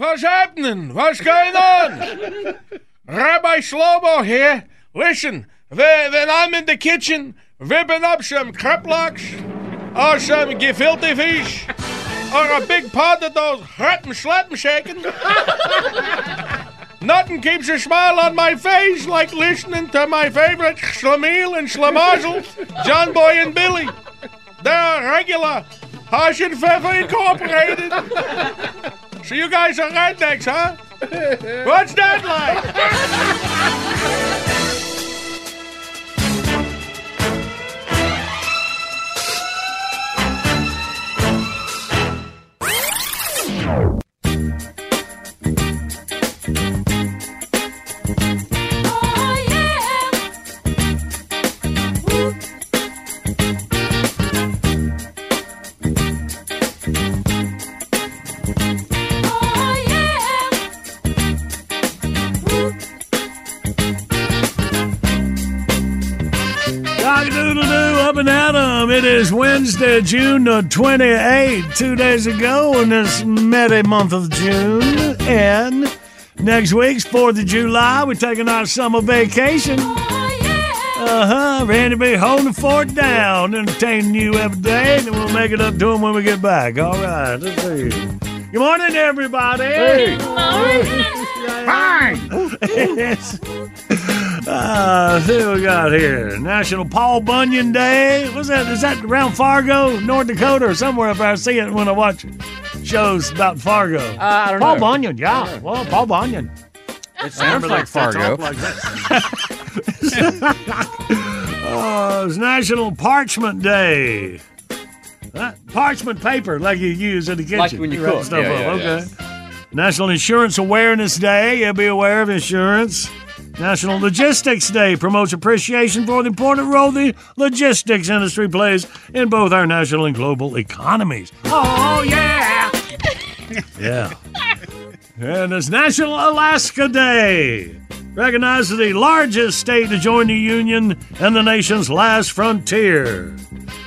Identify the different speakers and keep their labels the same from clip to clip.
Speaker 1: What's happening? What's going on? Rabbi Shlomo here. Listen, when, I'm in the kitchen whipping up some kreplachs or some gefilte fish or a big pot of those Ratten Schlatten shaking, nothing keeps a smile on my face like listening to my favorite Schlemiel and Schlemazel, John Boy and Billy. They're regular Hasenpfeffer Incorporated. So you guys are rednecks, huh? What's that like?
Speaker 2: at 'em. It is Wednesday, June the 28th, two days ago in this merry month of June. And next week's 4th of July, we're taking our summer vacation. Uh huh. Randy be holding the fort down, entertaining you every day, and we'll make it up to him when we get back. All right. Let's see. Good morning, everybody. Hey. Fine. Uh, see what we got here. National Paul Bunyan Day. What's that? Is that around Fargo, North Dakota, or somewhere up there? I see it when I watch shows about Fargo.
Speaker 3: Uh, I don't
Speaker 2: Paul
Speaker 3: know.
Speaker 2: Bunyan, yeah. Well, Paul Bunyan.
Speaker 3: It sounds like Fargo.
Speaker 2: Oh, it's National Parchment Day. Uh, parchment paper, like you use in the kitchen.
Speaker 3: Like when you
Speaker 2: write
Speaker 3: cook.
Speaker 2: Stuff
Speaker 3: Yeah,
Speaker 2: up.
Speaker 3: yeah,
Speaker 2: okay. National Insurance Awareness Day. Yeah, be aware of insurance. National Logistics Day promotes appreciation for the important role the logistics industry plays in both our national and global economies. Oh, yeah! yeah. And it's National Alaska Day. Recognizes the largest state to join the Union and the nation's last frontier.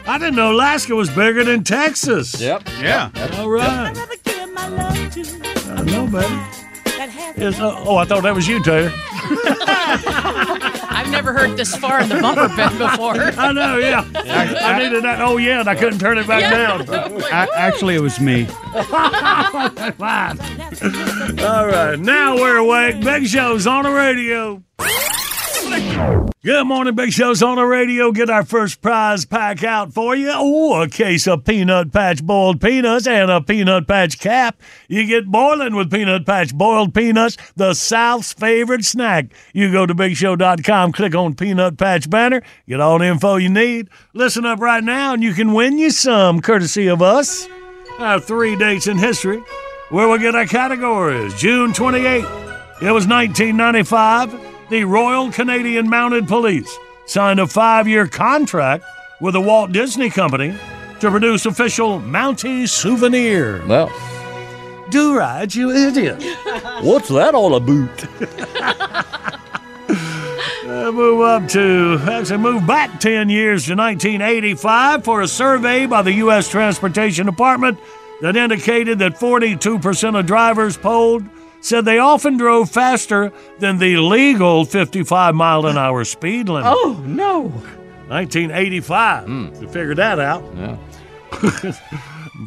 Speaker 2: I didn't know Alaska was bigger than Texas.
Speaker 3: Yep.
Speaker 4: Yeah.
Speaker 2: All right. I know, baby. Yes, uh, oh, I thought that was you, Taylor.
Speaker 5: I've never heard this far in the bumper bed before.
Speaker 2: I know, yeah. I, I needed that. Oh, yeah, and I couldn't turn it back down.
Speaker 4: A- actually, it was me.
Speaker 2: Fine. All right, now we're awake. Big Show's on the radio. Good morning, Big Show's on the radio. Get our first prize pack out for you. Oh, a case of Peanut Patch boiled peanuts and a Peanut Patch cap. You get boiling with Peanut Patch boiled peanuts, the South's favorite snack. You go to BigShow.com, click on Peanut Patch banner, get all the info you need. Listen up right now, and you can win you some, courtesy of us. Our three dates in history where we get our categories. June 28th, it was 1995. The Royal Canadian Mounted Police signed a five year contract with the Walt Disney Company to produce official Mountie souvenir.
Speaker 3: Well,
Speaker 2: do right, you idiot.
Speaker 3: What's that all about?
Speaker 2: Uh, move up to, actually move back 10 years to 1985 for a survey by the U.S. Transportation Department that indicated that 42% of drivers polled said they often drove faster than the legal 55 mile an hour speed limit.
Speaker 3: Oh, no.
Speaker 2: 1985. You hmm. figured that out.
Speaker 3: Yeah.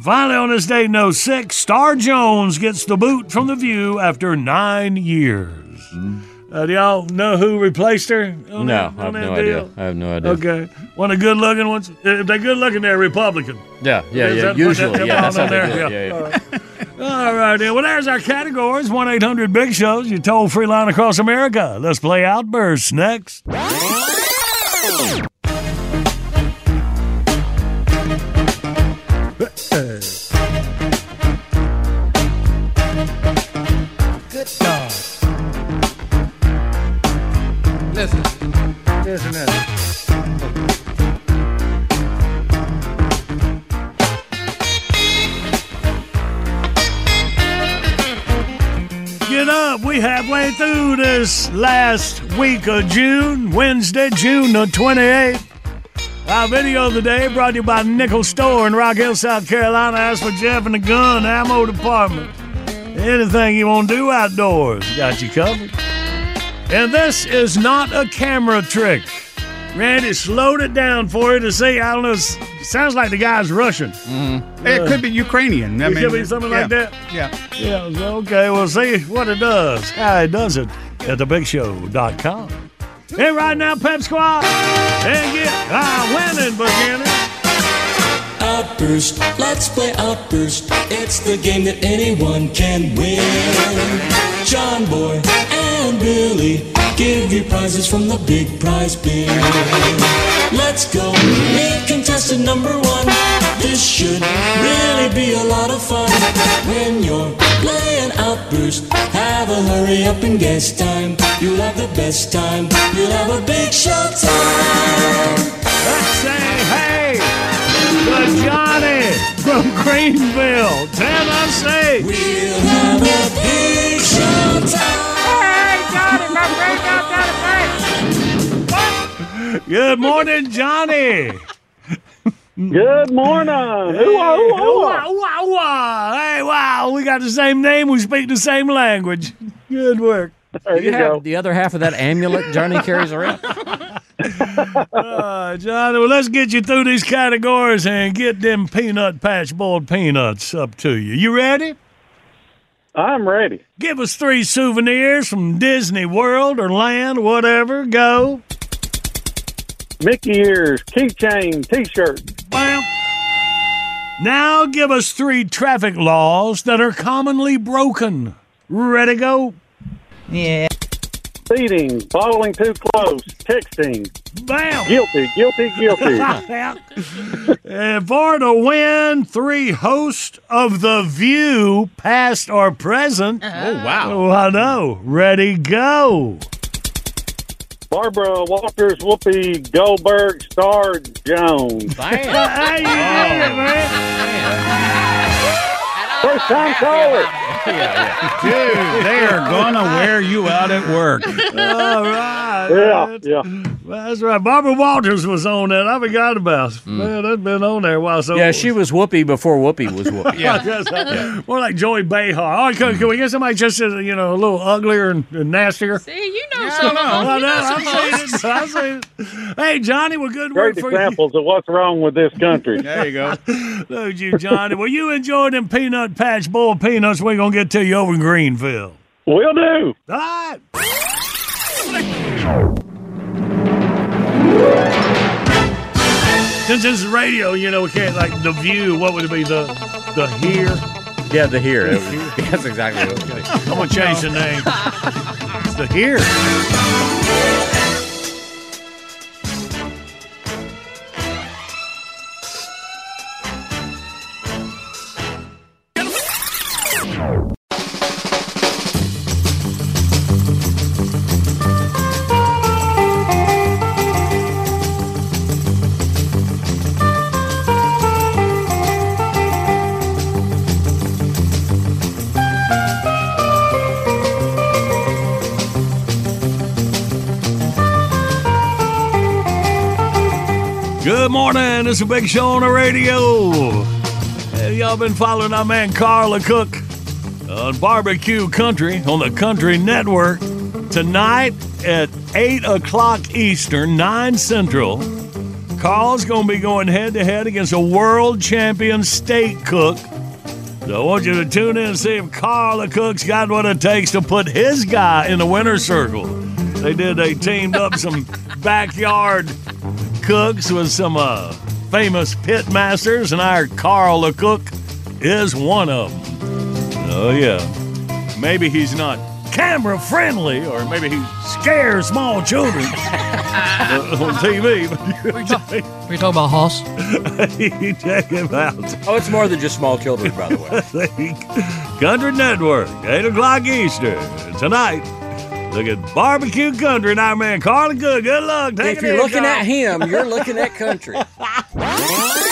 Speaker 2: Finally, on this day, in 06, Star Jones gets the boot from The View after nine years. Mm-hmm. Uh, do y'all know who replaced her?
Speaker 3: No,
Speaker 2: that-
Speaker 3: I have no idea. I have no idea.
Speaker 2: Okay. One of the good looking ones? If they're good looking, they're Republican.
Speaker 3: Yeah, yeah, yeah.
Speaker 2: that-
Speaker 3: Usually,
Speaker 2: that
Speaker 3: yeah. That's how
Speaker 2: there? Yeah.
Speaker 3: Yeah, yeah.
Speaker 2: All right, then. Well, there's our categories 1 800 Big Shows, your toll free line across America. Let's play Outbursts next.
Speaker 1: To this.
Speaker 2: Get up. We halfway through this last week of June, Wednesday, June the 28th. Our video of the day brought to you by Nichols Store in Rock Hill, South Carolina. Ask for Jeff in the gun ammo department. Anything you want to do outdoors, got you covered. And this is not a camera trick. Randy slowed it down for you to see. I don't know. Sounds like the guy's Russian. Mm-hmm.
Speaker 4: It uh, could be Ukrainian. I
Speaker 2: It
Speaker 4: mean,
Speaker 2: could be something like that.
Speaker 4: Yeah.
Speaker 2: Yeah, okay, we'll see what it does, how it does it at thebigshow.com. And right now, Pep Squad, and get our winning beginning.
Speaker 6: Outburst, let's play Outburst. It's the game that anyone can win. John Boy and Billy give you prizes from the big prize bin. Let's go, meet contestant number one. This should really be a lot of fun. When you're playing Outburst, have a hurry up and guess time. You'll have the best time. You'll have a big show time.
Speaker 2: Let's say hey to Johnny from Greenville, Tennessee.
Speaker 6: We'll have a big show time.
Speaker 2: Good morning, Johnny.
Speaker 7: Good morning.
Speaker 2: Wow, wow, wow. Hey, wow, we got the same name, we speak the same language. Good work.
Speaker 7: There
Speaker 3: You
Speaker 7: you
Speaker 3: have
Speaker 7: go.
Speaker 3: the other half of that amulet Johnny carries around.
Speaker 2: Uh, Johnny, well, let's get you through these categories and get them peanut patch boiled peanuts up to you. You ready?
Speaker 7: I'm ready.
Speaker 2: Give us three souvenirs from Disney World or land, whatever. Go.
Speaker 7: Mickey ears, keychain, T-shirt.
Speaker 2: Bam. Now give us three traffic laws that are commonly broken. Ready, go.
Speaker 7: Speeding, following too close, texting.
Speaker 2: Bam.
Speaker 7: Guilty, guilty, guilty.
Speaker 2: and for the win, three hosts of The View, past or present.
Speaker 4: Oh, wow.
Speaker 2: Oh, I know. Ready, go.
Speaker 7: Barbara Walters, Whoopi Goldberg, Star Jones.
Speaker 2: Hey, you did it, man.
Speaker 7: First time caller.
Speaker 4: Dude, they are going to wear you out at work.
Speaker 2: All right.
Speaker 7: Yeah,
Speaker 2: man.
Speaker 7: yeah.
Speaker 2: That's right. Barbara Walters was on that. I forgot about. it. Man, that's been on there a while. So
Speaker 3: Yeah, she was Whoopi before Whoopi was Whoopi.
Speaker 2: yeah. More like Joy Behar. Oh, can, can we get somebody just uh, you know a little uglier and, and nastier?
Speaker 5: See, you know
Speaker 4: I
Speaker 5: some of them.
Speaker 2: I
Speaker 5: You
Speaker 2: know.
Speaker 5: know some
Speaker 2: I've
Speaker 5: hosts.
Speaker 2: it. I've seen it. Hey, Johnny, well, good
Speaker 7: Great
Speaker 2: work for
Speaker 7: examples of what's wrong with this country.
Speaker 4: There you go.
Speaker 2: you. Look at you, Johnny. Well, you enjoy them peanut patch boiled peanuts. We're going to get to you over in Greenville.
Speaker 7: Will do.
Speaker 2: All right. Since this is radio, you know, we can't, like, the view, what would it be? The the here?
Speaker 3: Yeah, the here. That's exactly what it was.
Speaker 2: I'm going to change the name. It's the here. It's a big show on the radio. Have y'all been following our man Carl Cook on Barbecue Country on the Country Network? Tonight at 8 o'clock Eastern, 9 Central, Carl's going to be going head to head against a world champion steak cook. So I want you to tune in and see if Carl the Cook's got what it takes to put his guy in the winner's circle. They did, they teamed up some backyard cooks with some uh, famous pit masters, and our Carl the Cook is one of them. Oh, yeah. Maybe he's not camera friendly, or maybe he scares small children on TV.
Speaker 5: We're talking about Hoss.
Speaker 2: Check him out.
Speaker 3: Oh, it's more than just small children, by the way.
Speaker 2: Country Network, 8 o'clock Eastern. Tonight, look at Barbecue Country and our man Carl Good. Good luck. Take
Speaker 3: if you're
Speaker 2: in,
Speaker 3: looking
Speaker 2: Carl.
Speaker 3: at him, you're looking at country.
Speaker 2: Good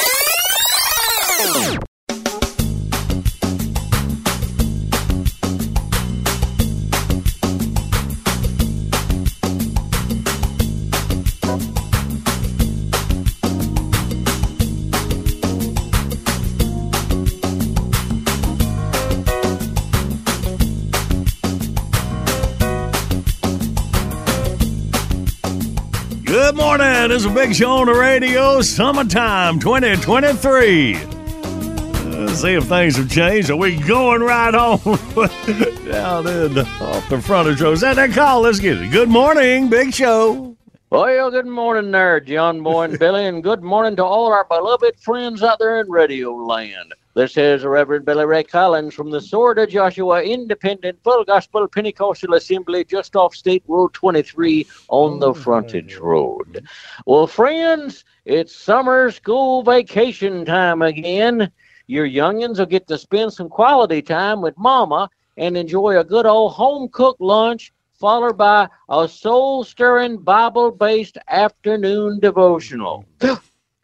Speaker 2: It's a big show on the radio. Summertime 2023. Let's uh, see if things have changed. Are we going right on down in off the front of show? Is that that call? Let's get it. Good morning, big show.
Speaker 8: Well, good morning there, John Boy and Billy, and good morning to all our beloved friends out there in Radio Land. This is Reverend Billy Ray Collins from the Sword of Joshua Independent Full Gospel Pentecostal Assembly just off State Road 23 on the oh, frontage road. Well, friends, it's summer school vacation time again. Your youngins will get to spend some quality time with Mama and enjoy a good old home cooked lunch followed by a soul stirring Bible based afternoon devotional. Mm-hmm.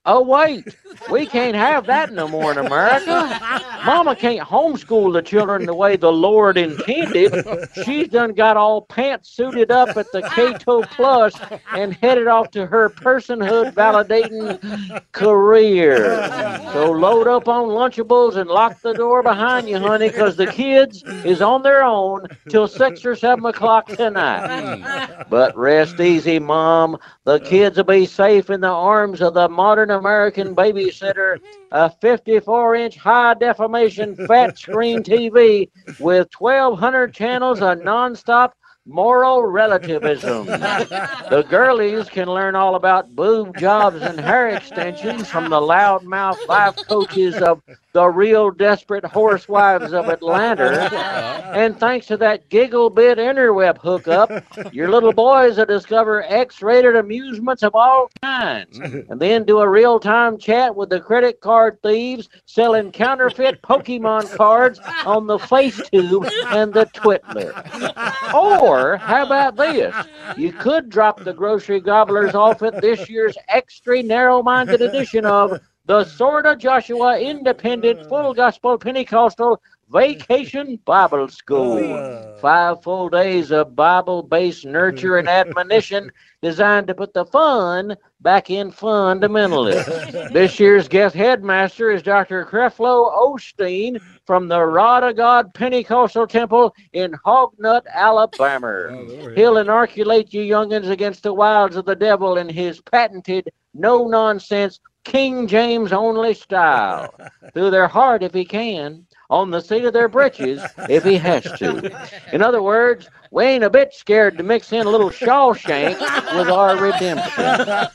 Speaker 8: Oh, wait, we can't have that no more in America. Mama can't homeschool the children the way the Lord intended. She's done got all pants suited up at the Cato Plus and headed off to her personhood validating career. So load up on Lunchables and lock the door behind you, honey, because the kids is on their own till six or seven o'clock tonight. But rest easy, Mom. The kids will be safe in the arms of the modern American babysitter, a 54 inch high definition fat screen TV with 1,200 channels of nonstop moral relativism. The girlies can learn all about boob jobs and hair extensions from the loudmouth life coaches of the real desperate horsewives of Atlanta. And thanks to that giggle bit interweb hookup, your little boys will discover X rated amusements of all kinds. And then do a real time chat with the credit card thieves selling counterfeit Pokemon cards on the FaceTube and the Twitler. Or how about this? You could drop the grocery gobblers off at this year's extra narrow minded edition of the Sword of Joshua Independent Full Gospel Pentecostal Vacation Bible School. Uh. Five full days of Bible based nurture and admonition designed to put the fun back in fundamentalists. this year's guest headmaster is Dr. Creflo Osteen from the Rod of God Pentecostal Temple in Hognut, Alabama. He'll inoculate you youngins against the wiles of the devil in his patented, no nonsense, King James only style. Through their heart if he can, on the seat of their britches if he has to. In other words, we ain't a bit scared to mix in a little Shawshank with our redemption.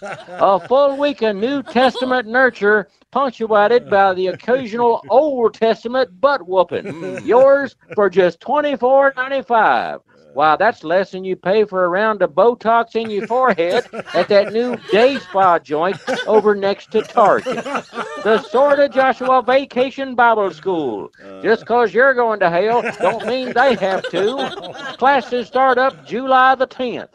Speaker 8: A full week of New Testament nurture punctuated by the occasional Old Testament butt whooping. Hmm. Yours for just twenty four ninety five. Wow, that's less than you pay for a round of Botox in your forehead at that new day spa joint over next to Target. The Sword of Joshua Vacation Bible School. Just because you're going to hell don't mean they have to. Classes start up July the 10th.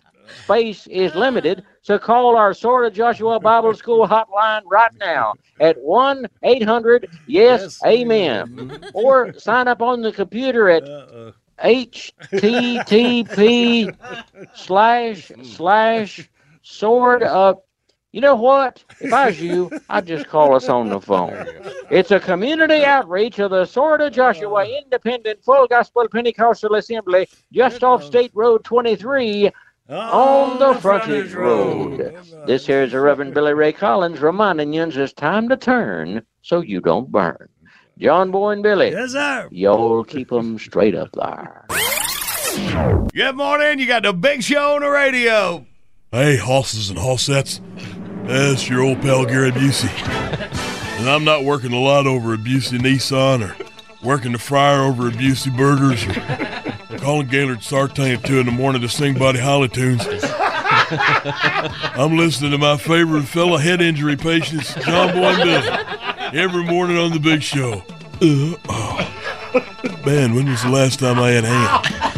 Speaker 8: Space is limited, so call our Sword of Joshua Bible School hotline right now at 1 800 Yes, Amen. Or sign up on the computer at http slash slash sword up. You know what? If I was you, I'd just call us on the phone. It's a community outreach of the Sword of Joshua Independent Full Gospel Pentecostal Assembly just off State Road 23 on the frontage road. This here is the Reverend Billy Ray Collins reminding you it's time to turn so you don't burn. John Boy and Billy.
Speaker 2: Yes, sir.
Speaker 8: Y'all keep 'em straight up there.
Speaker 2: Good morning. You got the big show on the radio.
Speaker 9: Hey, hosses and hossettes. That's your old pal Gary Busey. And I'm not working a lot over at Busey Nissan or working the fryer over at Busey Burgers or calling Gailard Sartain at 2 in the morning to sing Buddy Holly tunes. I'm listening to my favorite fellow head injury patients, John Boy and Billy, every morning on the big show. Uh, oh. Man, when was the last time I had ham?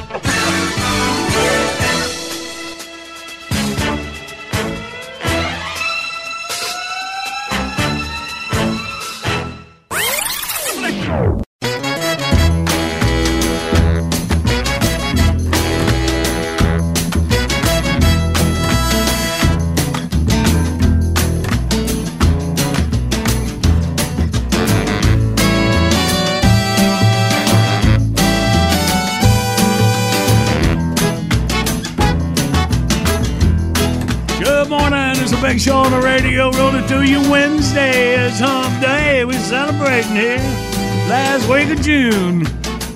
Speaker 2: Celebrating here. Last week of June.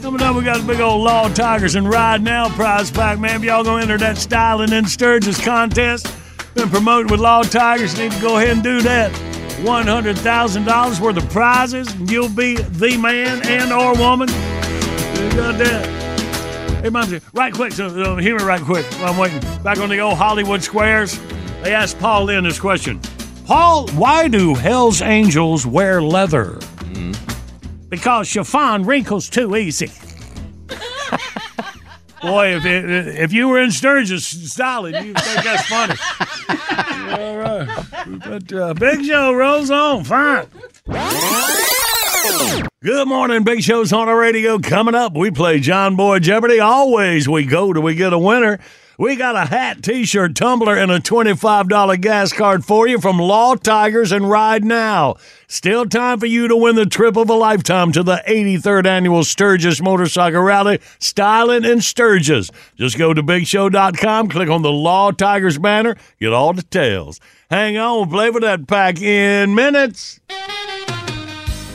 Speaker 2: Coming up, we got the big old Law Tigers and Ride Now prize pack, man. If y'all gonna enter that Styling in Sturgis contest, been promoted with Law Tigers, need to go ahead and do that. $100,000 worth of prizes, and you'll be the man and or woman. You got that. Hey, Mumsy, right quick, so uh, hear me right quick while I'm waiting. Back on the old Hollywood squares, they asked Paul Lynde this question. Paul, why do Hell's Angels wear leather? Because chiffon wrinkles too easy. Boy, if if you were in Sturgis styling, you'd think that's funny. All right. But uh, Big Show rolls on. Fine. Good morning, Big Show's on the radio. Coming up, we play John Boy Jeopardy. Always we go till we get a winner. We got a hat, t-shirt, tumbler, and a $25 gas card for you from Law Tigers and Ride Now. Still time for you to win the trip of a lifetime to the 83rd annual Sturgis Motorcycle Rally, Styling in Sturgis. Just go to bigshow.com, click on the Law Tigers banner, get all details. Hang on, we'll play with that pack in minutes.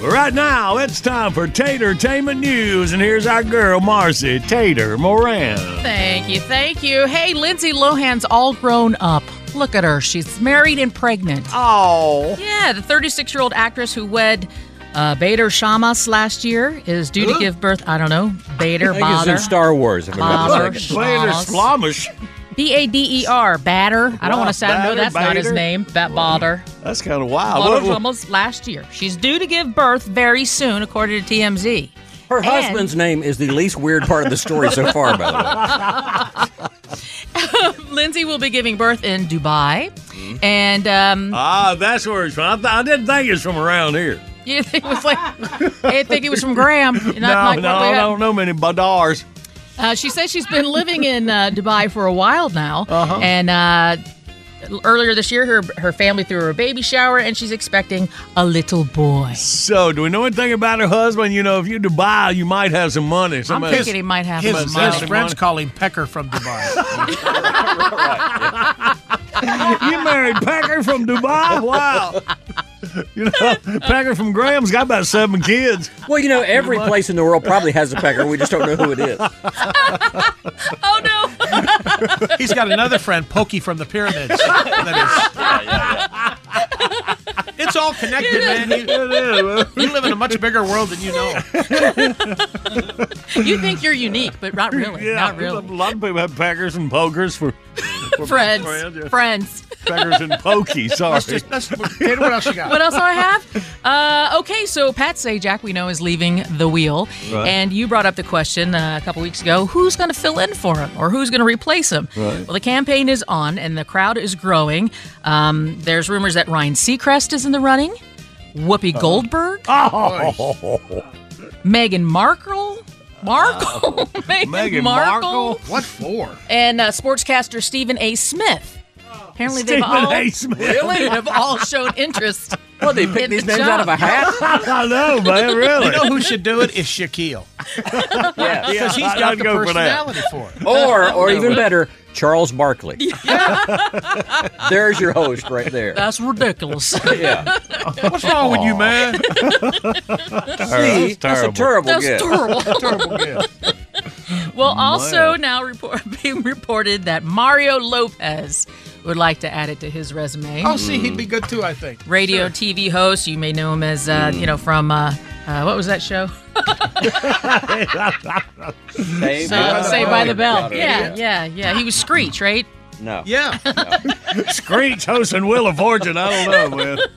Speaker 2: But right now, it's time for Tatertainment News, and here's our girl, Marcy Tater Moran.
Speaker 5: Thank you, thank you. Hey, Lindsay Lohan's all grown up. Look at her. She's married and pregnant.
Speaker 2: Oh.
Speaker 5: Yeah, the 36 year old actress who wed uh, Bader Shammas last year is due to give birth. I don't know. Bader,
Speaker 3: I think it's in
Speaker 5: Bader.
Speaker 3: Star Wars, if
Speaker 5: Bader,
Speaker 3: mistaken.
Speaker 2: Bader
Speaker 5: Shammas.
Speaker 2: Splamish.
Speaker 5: B A D E R, Batter. I don't want to sound.
Speaker 2: Bader,
Speaker 5: No, that's not his name. That Bader.
Speaker 2: That's kind of wild.
Speaker 5: Bader
Speaker 2: What-
Speaker 5: last year. She's due to give birth very soon, according to TMZ.
Speaker 3: Her
Speaker 5: And-
Speaker 3: husband's name is the least weird part of the story so far, by the way.
Speaker 5: Lindsay will be giving birth in Dubai, and um,
Speaker 2: Ah, that's where he's from. I, th- I didn't think it's from around here.
Speaker 5: you think it was like I think it was from Graham. Not
Speaker 2: no,
Speaker 5: like
Speaker 2: no, I don't know many badars.
Speaker 5: Uh, she says she's been living in uh, Dubai for a while now,
Speaker 2: Uh-huh.
Speaker 5: and uh, earlier this year, her her family threw her a baby shower, and she's expecting a little boy.
Speaker 2: So, do we know anything about her husband? You know, if you're Dubai, you might have some money.
Speaker 5: I'm
Speaker 2: Somebody-
Speaker 5: thinking he might have
Speaker 10: His,
Speaker 5: some
Speaker 10: his
Speaker 5: money.
Speaker 10: friends call him Pecker from Dubai.
Speaker 2: you married Pecker from Dubai? Wow. You know, Packer from Graham's got about seven kids.
Speaker 3: Well, you know, every place in the world probably has a pecker. We just don't know who it is.
Speaker 5: oh no!
Speaker 10: He's got another friend, Pokey from the pyramids. That is, it's all connected, man. You, you live in a much bigger world than you know.
Speaker 5: You think you're unique, but not really.
Speaker 2: Yeah,
Speaker 5: not really.
Speaker 2: A lot of people have Packers and pokers for, for
Speaker 5: Friends,
Speaker 2: yeah.
Speaker 5: friends.
Speaker 2: Packers and pokey. Sorry.
Speaker 10: Let's just, let's, Tater, what else you got?
Speaker 5: What else do I have? Uh, okay, so Pat Sajak, we know, is leaving the wheel.
Speaker 11: Right.
Speaker 5: And you brought up the question uh, a couple weeks ago who's going to fill in for him or who's going to replace him?
Speaker 11: Right.
Speaker 5: Well, the campaign is on and the crowd is growing. Um, there's rumors that Ryan Seacrest is in the running, Whoopi Goldberg,
Speaker 2: Oh.
Speaker 5: Meghan Markle. Markle? Meghan
Speaker 2: Meghan
Speaker 5: Markle?
Speaker 2: Markle?
Speaker 10: What for?
Speaker 5: And uh, sportscaster Stephen A. Smith. Apparently, they've
Speaker 2: Stephen
Speaker 5: all
Speaker 2: A. Smith.
Speaker 5: really have all shown interest.
Speaker 3: Well, they picked these
Speaker 5: the
Speaker 3: names out of a hat.
Speaker 2: I know, man. Really?
Speaker 10: You know who should do it is Shaquille.
Speaker 3: Yeah.
Speaker 10: Because he's
Speaker 2: I'd
Speaker 10: got the
Speaker 2: go for that.
Speaker 10: personality for it.
Speaker 3: Or, or even better, Charles Barkley. There's your host right there.
Speaker 5: That's ridiculous.
Speaker 3: Yeah.
Speaker 10: What's wrong with you, man?
Speaker 3: See, that's a terrible
Speaker 5: That's
Speaker 3: gift.
Speaker 5: terrible.
Speaker 10: Terrible gift.
Speaker 5: Well, oh, also now report, being reported that Mario Lopez would like to add it to his resume.
Speaker 10: Oh, see, he'd be good too, I think.
Speaker 5: Radio,
Speaker 10: Sure.
Speaker 5: TV host. You may know him as, uh, you know, from uh, uh, what was that show?
Speaker 3: Saved
Speaker 5: Uh, Saved by the Bell.
Speaker 3: Got.
Speaker 5: Yeah, yeah, yeah. He was Screech, right?
Speaker 3: No.
Speaker 10: Yeah.
Speaker 2: Screech hosting Wheel of Fortune. I don't know, man.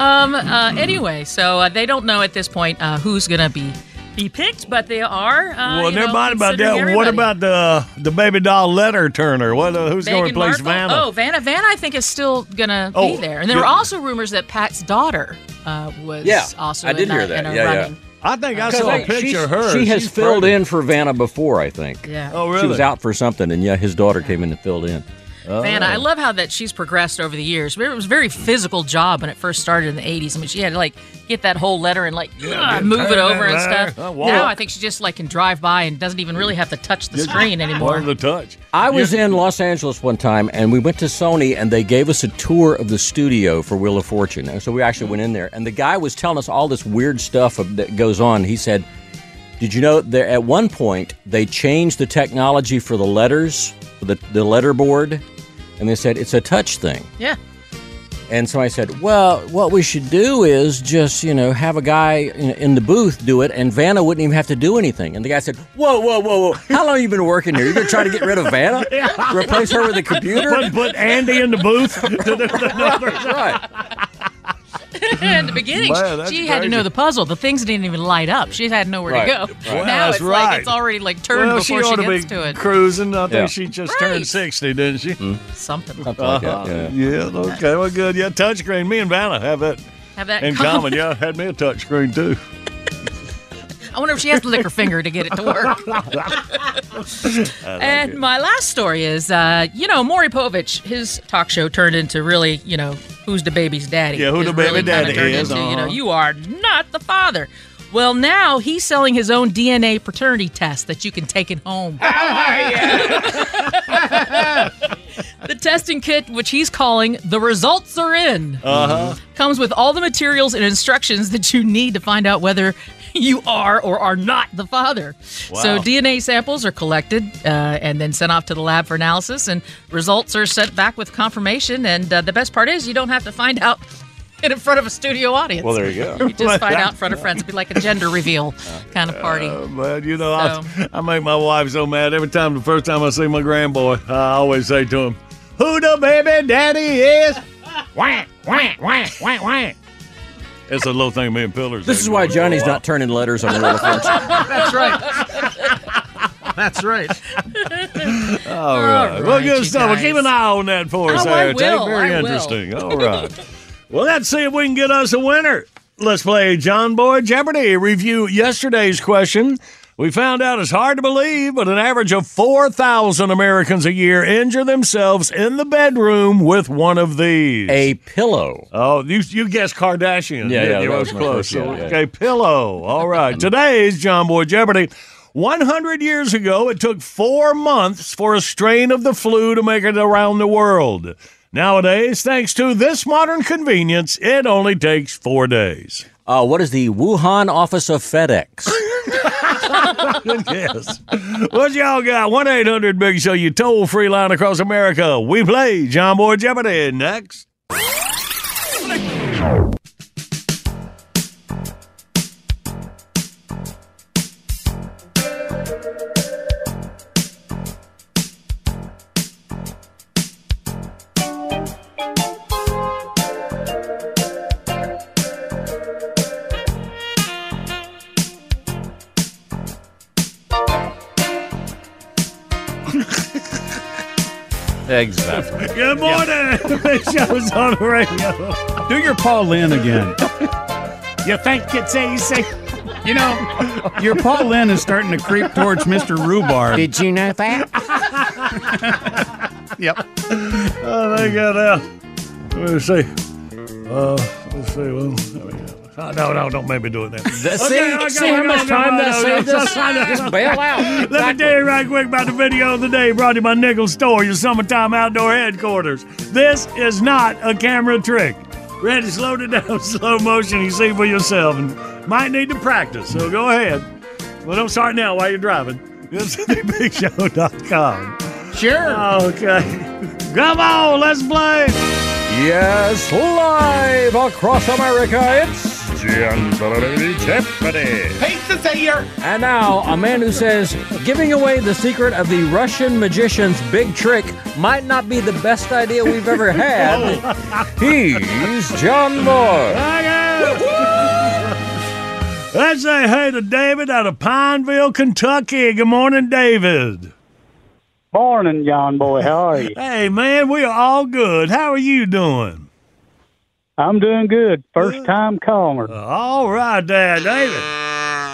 Speaker 5: Um. Uh, anyway, so uh, they don't know at this point uh, who's gonna be be picked, but they are. Uh,
Speaker 2: well,
Speaker 5: you
Speaker 2: never
Speaker 5: know,
Speaker 2: mind about that.
Speaker 5: considering
Speaker 2: What about the the baby doll letter turner? What? Uh, who's going to replace
Speaker 5: Markle?
Speaker 2: Vanna?
Speaker 5: Oh, Vanna. Vanna, I think is still gonna
Speaker 2: Oh,
Speaker 5: be there. And there were also rumors that Pat's daughter uh, was
Speaker 3: Yeah,
Speaker 5: also
Speaker 3: I did
Speaker 5: in,
Speaker 3: hear that.
Speaker 5: in a
Speaker 3: Yeah, yeah.
Speaker 2: I think I saw a picture of her.
Speaker 3: She has
Speaker 2: She's
Speaker 3: filled
Speaker 2: pretty.
Speaker 3: in for Vanna before, I think.
Speaker 5: Yeah.
Speaker 2: Oh, really?
Speaker 3: She was out for something, and yeah, his daughter came in and filled in.
Speaker 5: Vanna, I love how that she's progressed over the years. It was a very physical job when it first started in the 80s. I mean, she had to like get that whole letter and like ugh, move it over and stuff.
Speaker 2: Oh.
Speaker 5: Now I think she just like can drive by and doesn't even really have to touch the screen anymore.
Speaker 2: The touch.
Speaker 3: I was in Los Angeles one time, and we went to Sony, and they gave us a tour of the studio for Wheel of Fortune. And so we actually went in there, and the guy was telling us all this weird stuff that goes on. He said, "Did you know that at one point they changed the technology for the letters, for the the letter board, and they said it's a touch thing."
Speaker 5: Yeah.
Speaker 3: And so I said, "Well, what we should do is just, you know, have a guy in, in the booth do it, and Vanna wouldn't even have to do anything." And the guy said, "Whoa, whoa, whoa, whoa! How long you been working here? You gonna try to get rid of Vanna? Replace her with a computer?"
Speaker 2: Put, put Andy in the booth to do the numbers.
Speaker 3: right.
Speaker 5: in the beginning,
Speaker 2: Man, that's
Speaker 5: she had to know the puzzle. The things didn't even light up. She had nowhere
Speaker 3: Right,
Speaker 5: to go.
Speaker 3: right.
Speaker 5: Now
Speaker 2: that's
Speaker 5: it's like it's already like turned
Speaker 2: well,
Speaker 5: before
Speaker 2: she
Speaker 5: she,
Speaker 2: ought to
Speaker 5: gets
Speaker 2: be
Speaker 5: to it.
Speaker 2: cruising. I think
Speaker 3: Yeah.
Speaker 2: she just
Speaker 5: Right.
Speaker 2: turned 60, didn't she?
Speaker 5: Something.
Speaker 3: Something like
Speaker 2: Uh-huh.
Speaker 3: that. Yeah.
Speaker 2: Yeah, okay. Well, good. Yeah, touchscreen. Me and Vanna have that
Speaker 5: Have that
Speaker 2: in common. Yeah, had me a touchscreen, too.
Speaker 5: I wonder if she has to lick her finger to get it to work. and my last story is, uh, you know, Maury Povich, his talk show turned into really, you know, who's the baby's daddy?
Speaker 2: Yeah, who
Speaker 5: It
Speaker 2: the baby
Speaker 5: really
Speaker 2: daddy is,
Speaker 5: Into, You know,
Speaker 2: uh-huh.
Speaker 5: you are not the father. Well, now he's selling his own DNA paternity test that you can take it home. the testing kit, which he's calling the results are in,
Speaker 2: Uh huh.
Speaker 5: comes with all the materials and instructions that you need to find out whether you are or are not the father. So DNA samples are collected uh, and then sent off to the lab for analysis, and results are sent back with confirmation. And uh, the best part is you don't have to find out in front of a studio audience.
Speaker 3: Well, there you go.
Speaker 5: You just find out in front of friends. It'd be like a gender reveal kind of party.
Speaker 2: Uh, but you know, I, I make my wife so mad every time. The first time I see my grandboy, I always say to him, "Who the baby daddy is?" Wah, wah, wah, wah, wah. It's a little thing me and Pillars.
Speaker 3: This is why Johnny's not turning letters on Wheel of Fortune.
Speaker 10: That's right. That's right.
Speaker 2: All right. well, good
Speaker 5: you
Speaker 2: stuff. Well, keep an eye on that for us,
Speaker 5: Oh, I
Speaker 2: there.
Speaker 5: Will,
Speaker 2: Very
Speaker 5: I will.
Speaker 2: interesting. All right. well, let's see if we can get us a winner. Let's play John Boy Jeopardy. Review yesterday's question. We found out it's hard to believe, but an average of 4,000 Americans a year injure themselves in the bedroom with one of these.
Speaker 3: A pillow.
Speaker 2: Oh, you you guessed Kardashian.
Speaker 3: Yeah, yeah,
Speaker 2: you?
Speaker 3: that was
Speaker 2: close.
Speaker 3: yeah,
Speaker 2: So,
Speaker 3: yeah.
Speaker 2: Okay, pillow. All right. Today's John Boy Jeopardy. 100 years ago, it took four months for a strain of the flu to make it around the world. Nowadays, thanks to this modern convenience, it only takes four days.
Speaker 3: Uh, what is the Wuhan office of FedEx?
Speaker 2: yes. What y'all got? 1 800 Big Show, you toll free line across America. We play John Boy Jeopardy next. Good morning. Big Show's on the radio.
Speaker 4: Do your Paul Lynde again.
Speaker 2: You think it's easy?
Speaker 4: You know, your Paul Lynde is starting to creep towards Mr. Rhubarb.
Speaker 3: Did you know that?
Speaker 10: Yep.
Speaker 2: Oh, they got out. Let me see. Uh, let's see. Well, I mean, uh, no, no, don't make me do it now.
Speaker 3: see- see how much time that saved us? Just bail out.
Speaker 2: Let me tell you right quick about the video of the day brought to you by Nichols Store, your summertime outdoor headquarters. This is not a camera trick. Ready, slow it down, slow motion. You see for yourself, and might need to practice. So go ahead. Well, don't start now while you're driving. GoToTheBigShow.com.
Speaker 10: Sure.
Speaker 2: Okay. Come on, let's play.
Speaker 3: Yes, live across America, it's
Speaker 9: Jeopardy! Jeopardy!
Speaker 10: Pizza's.
Speaker 3: And now, a man who says giving away the secret of the Russian magician's big trick might not be the best idea we've ever had. Oh. He's John Moore.
Speaker 2: Let's say hey to David out of Pineville, Kentucky. Good morning, David.
Speaker 7: Morning, John Boy. How are you?
Speaker 2: Hey, man, we are all good. How are you doing?
Speaker 7: I'm doing good. First time caller.
Speaker 2: All right, Dad, David.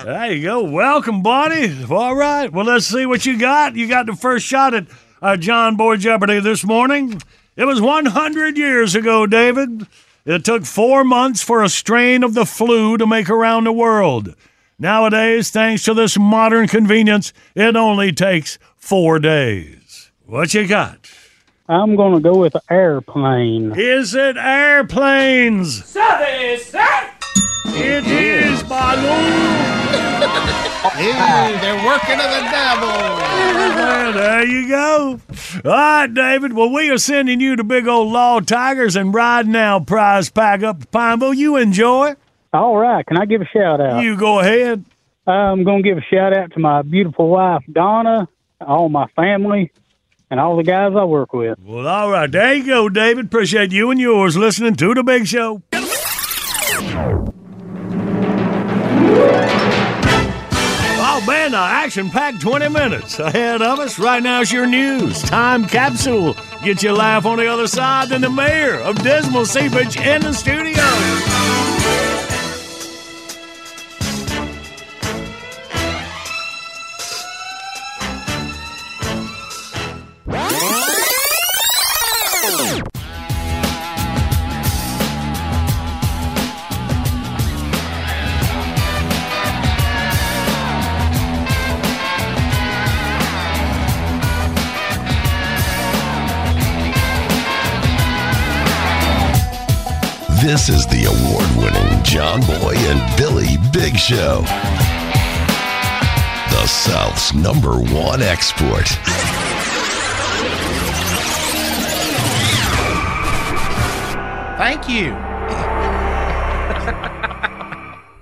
Speaker 2: There you go. Welcome, buddy. All right. Well, let's see what you got. You got the first shot at uh, John Boy Jeopardy this morning. It was 100 years ago, David. It took four months for a strain of the flu to make around the world. Nowadays, thanks to this modern convenience, it only takes four days. What you got?
Speaker 7: I'm going to go with airplane.
Speaker 2: Is it airplanes? Sir, is, sir. It is balloon.
Speaker 10: Hey, they're working to the devil.
Speaker 2: Well, there you go. All right, David. Well, we are sending you the big old Law Tigers and Ride Now prize pack up to Pineville. You enjoy?
Speaker 7: All right. Can I give a shout out?
Speaker 2: You go ahead.
Speaker 7: I'm going to give a shout out to my beautiful wife, Donna, all my family, and all the guys I work with.
Speaker 2: Well, all right. There you go, David. Appreciate you and yours listening to The Big Show. Oh, man, an action packed 20 minutes ahead of us. Right now, it's your news. Time capsule. Get your laugh on the other side. Then the mayor of Dismal Seepage in the studio.
Speaker 11: This is the award winning John Boy and Billy Big Show. The South's number one export.
Speaker 10: Thank you.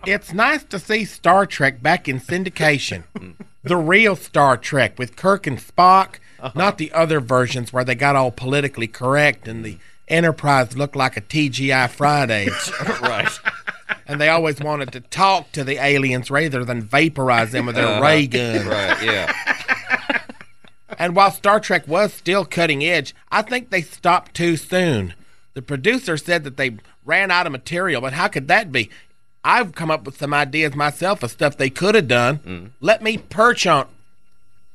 Speaker 10: it's nice to see Star Trek back in syndication. the real Star Trek with Kirk and Spock, not the other versions where they got all politically correct and the Enterprise looked like a TGI Fridays.
Speaker 3: right.
Speaker 10: And they always wanted to talk to the aliens rather than vaporize them with their uh-huh. ray guns.
Speaker 3: Right, yeah.
Speaker 10: And while Star Trek was still cutting edge, I think they stopped too soon. The producer said that they ran out of material, but how could that be? I've come up with some ideas myself of stuff they could have done. Mm. Let me perch on.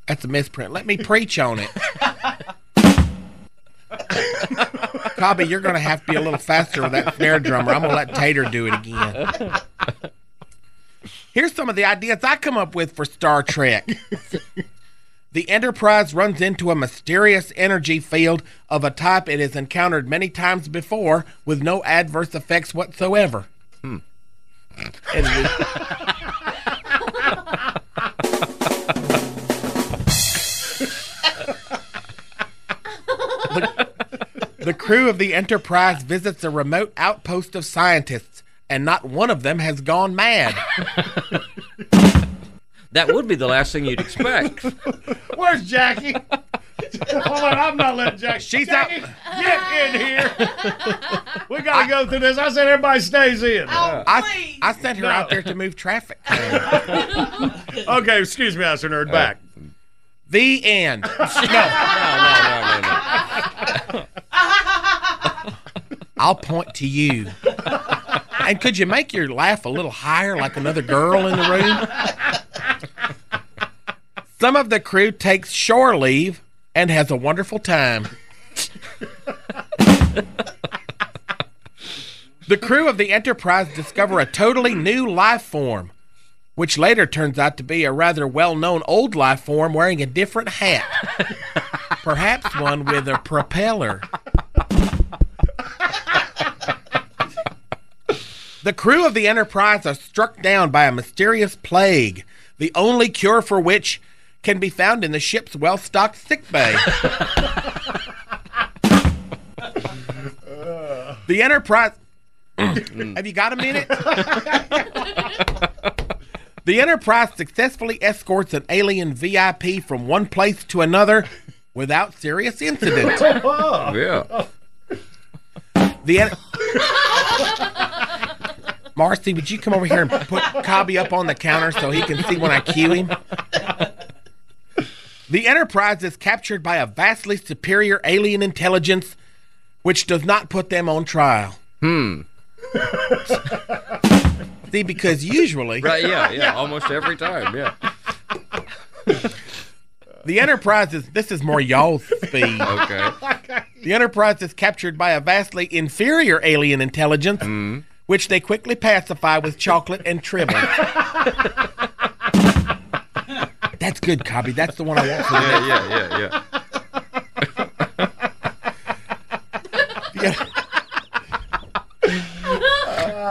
Speaker 10: That's a misprint. Let me preach on it. Cobby, you're going to have to be a little faster with that snare drummer. I'm going to let Tater do it again. Here's some of the ideas I come up with for Star Trek. The Enterprise runs into a mysterious energy field of a type it has encountered many times before with no adverse effects whatsoever.
Speaker 3: Hmm.
Speaker 10: And we- the, the crew of the Enterprise visits a remote outpost of scientists, and not one of them has gone mad.
Speaker 3: That would be the last thing you'd expect.
Speaker 2: Where's Jackie? Hold on, I'm not letting Jackie.
Speaker 10: She's
Speaker 2: Jackie, Get in here. we got to go through this. I said everybody stays in.
Speaker 10: Oh, I, I sent her out there to move traffic.
Speaker 2: okay, excuse me, I Master Nerd. Uh, back.
Speaker 10: The end. No,
Speaker 3: no, no, no, no.
Speaker 10: I'll point to you. And could you make your laugh a little higher, like another girl in the room? Some of the crew takes shore leave and has a wonderful time. The crew of the Enterprise discover a totally new life form, which later turns out to be a rather well known old life form wearing a different hat. Perhaps one with a propeller. The crew of the Enterprise are struck down by a mysterious plague, the only cure for which can be found in the ship's well stocked sickbay. the Enterprise. Mm. Have you got a minute? the Enterprise successfully escorts an alien VIP from one place to another without serious incident.
Speaker 3: Yeah.
Speaker 10: The en- Marcy, would you come over here and put Cobby up on the counter so he can see when I cue him? The Enterprise is captured by a vastly superior alien intelligence, which does not put them on trial.
Speaker 3: Hmm.
Speaker 10: See, because usually,
Speaker 3: Right, yeah, yeah. Almost every time, yeah.
Speaker 10: The Enterprise is this is more y'all's speed.
Speaker 3: Okay.
Speaker 10: The Enterprise is captured by a vastly inferior alien intelligence, mm-hmm. which they quickly pacify with chocolate and tribble. That's good, Cobby. That's the one I want for the
Speaker 3: Yeah, yeah, yeah, yeah.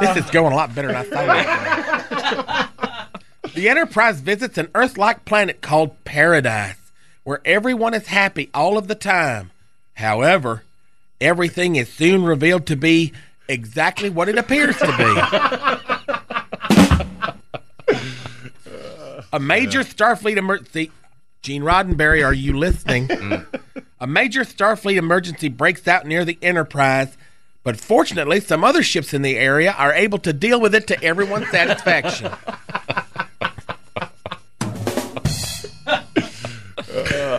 Speaker 10: This is going a lot better than I thought. it the Enterprise visits an Earth-like planet called Paradise, where everyone is happy all of the time. However, everything is soon revealed to be exactly what it appears to be. A major Starfleet emergency. Gene Roddenberry, are you listening? A major Starfleet emergency breaks out near the Enterprise, but fortunately, some other ships in the area are able to deal with it to everyone's satisfaction.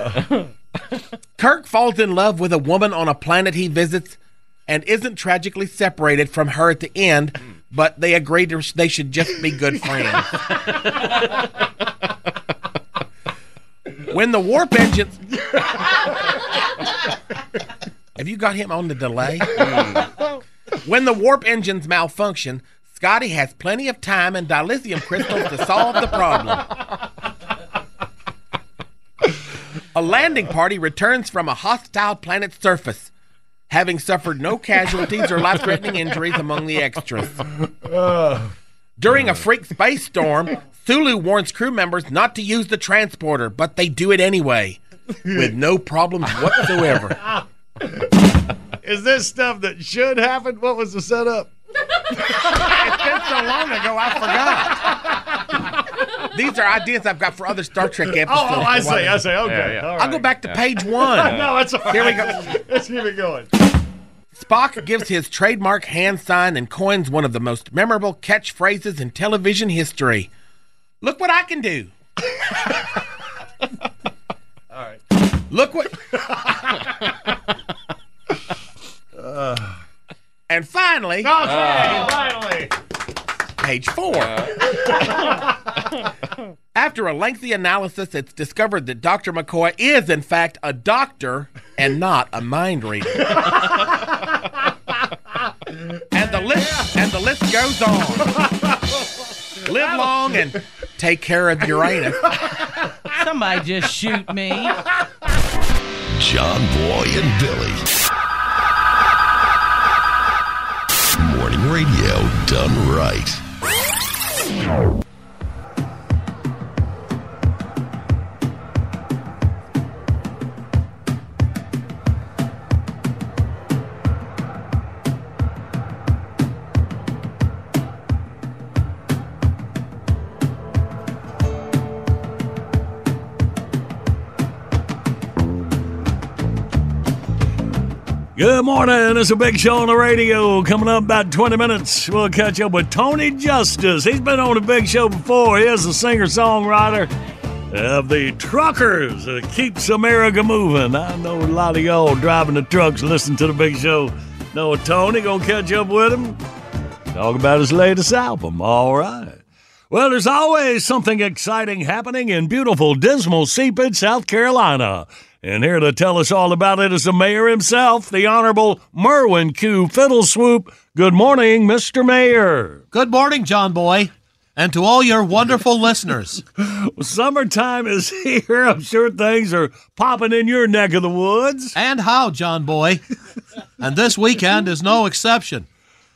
Speaker 10: Kirk falls in love with a woman on a planet he visits and isn't tragically separated from her at the end, but they agree to, they should just be good friends. when the warp engines. Have you got him on the delay? Mm. when the warp engines malfunction, Scotty has plenty of time and dilithium crystals to solve the problem. A landing party returns from a hostile planet's surface, having suffered no casualties or life threatening injuries among the extras. During a freak space storm, Sulu warns crew members not to use the transporter, but they do it anyway, with no problems whatsoever.
Speaker 2: Is this stuff that should happen? What was the setup?
Speaker 10: it's been so long ago, I forgot. These are ideas I've got for other Star Trek oh, episodes.
Speaker 2: Oh, oh, I see, I see. Okay,
Speaker 10: Yeah, yeah.
Speaker 2: all
Speaker 10: I'll go back to page one.
Speaker 2: no, it's all right.
Speaker 10: Here we go.
Speaker 2: Let's keep it going.
Speaker 10: Spock gives his trademark hand sign and coins one of the most memorable catchphrases in television history. Look what I can do.
Speaker 2: All right.
Speaker 10: Look what. and finally,
Speaker 2: Okay, finally.
Speaker 10: Page four. After a lengthy analysis, it's discovered that Dr. McCoy is, in fact, a doctor and not a mind reader. and the list and the list goes on. Live long and take care of Uranus.
Speaker 12: Somebody just shoot me.
Speaker 11: John Boy and Billy. Morning radio done right. Peace.
Speaker 2: Good morning. It's a big show on the radio. Coming up about 20 minutes, we'll catch up with Tony Justice. He's been on a big show before. He is the singer songwriter of the Truckers that keeps America moving. I know a lot of y'all driving the trucks listen to the big show. Know Tony. Gonna catch up with him. Talk about his latest album. All right. Well, there's always something exciting happening in beautiful, dismal Seepage, South Carolina. And here to tell us all about it is the mayor himself, the Honorable Merwin Q. Fiddleswoop. Good morning, Mr. Mayor.
Speaker 13: Good morning, John Boy, and to all your wonderful listeners.
Speaker 2: Summertime is here. I'm sure things are popping in your neck of the woods.
Speaker 13: And how, John Boy? And this weekend is no exception.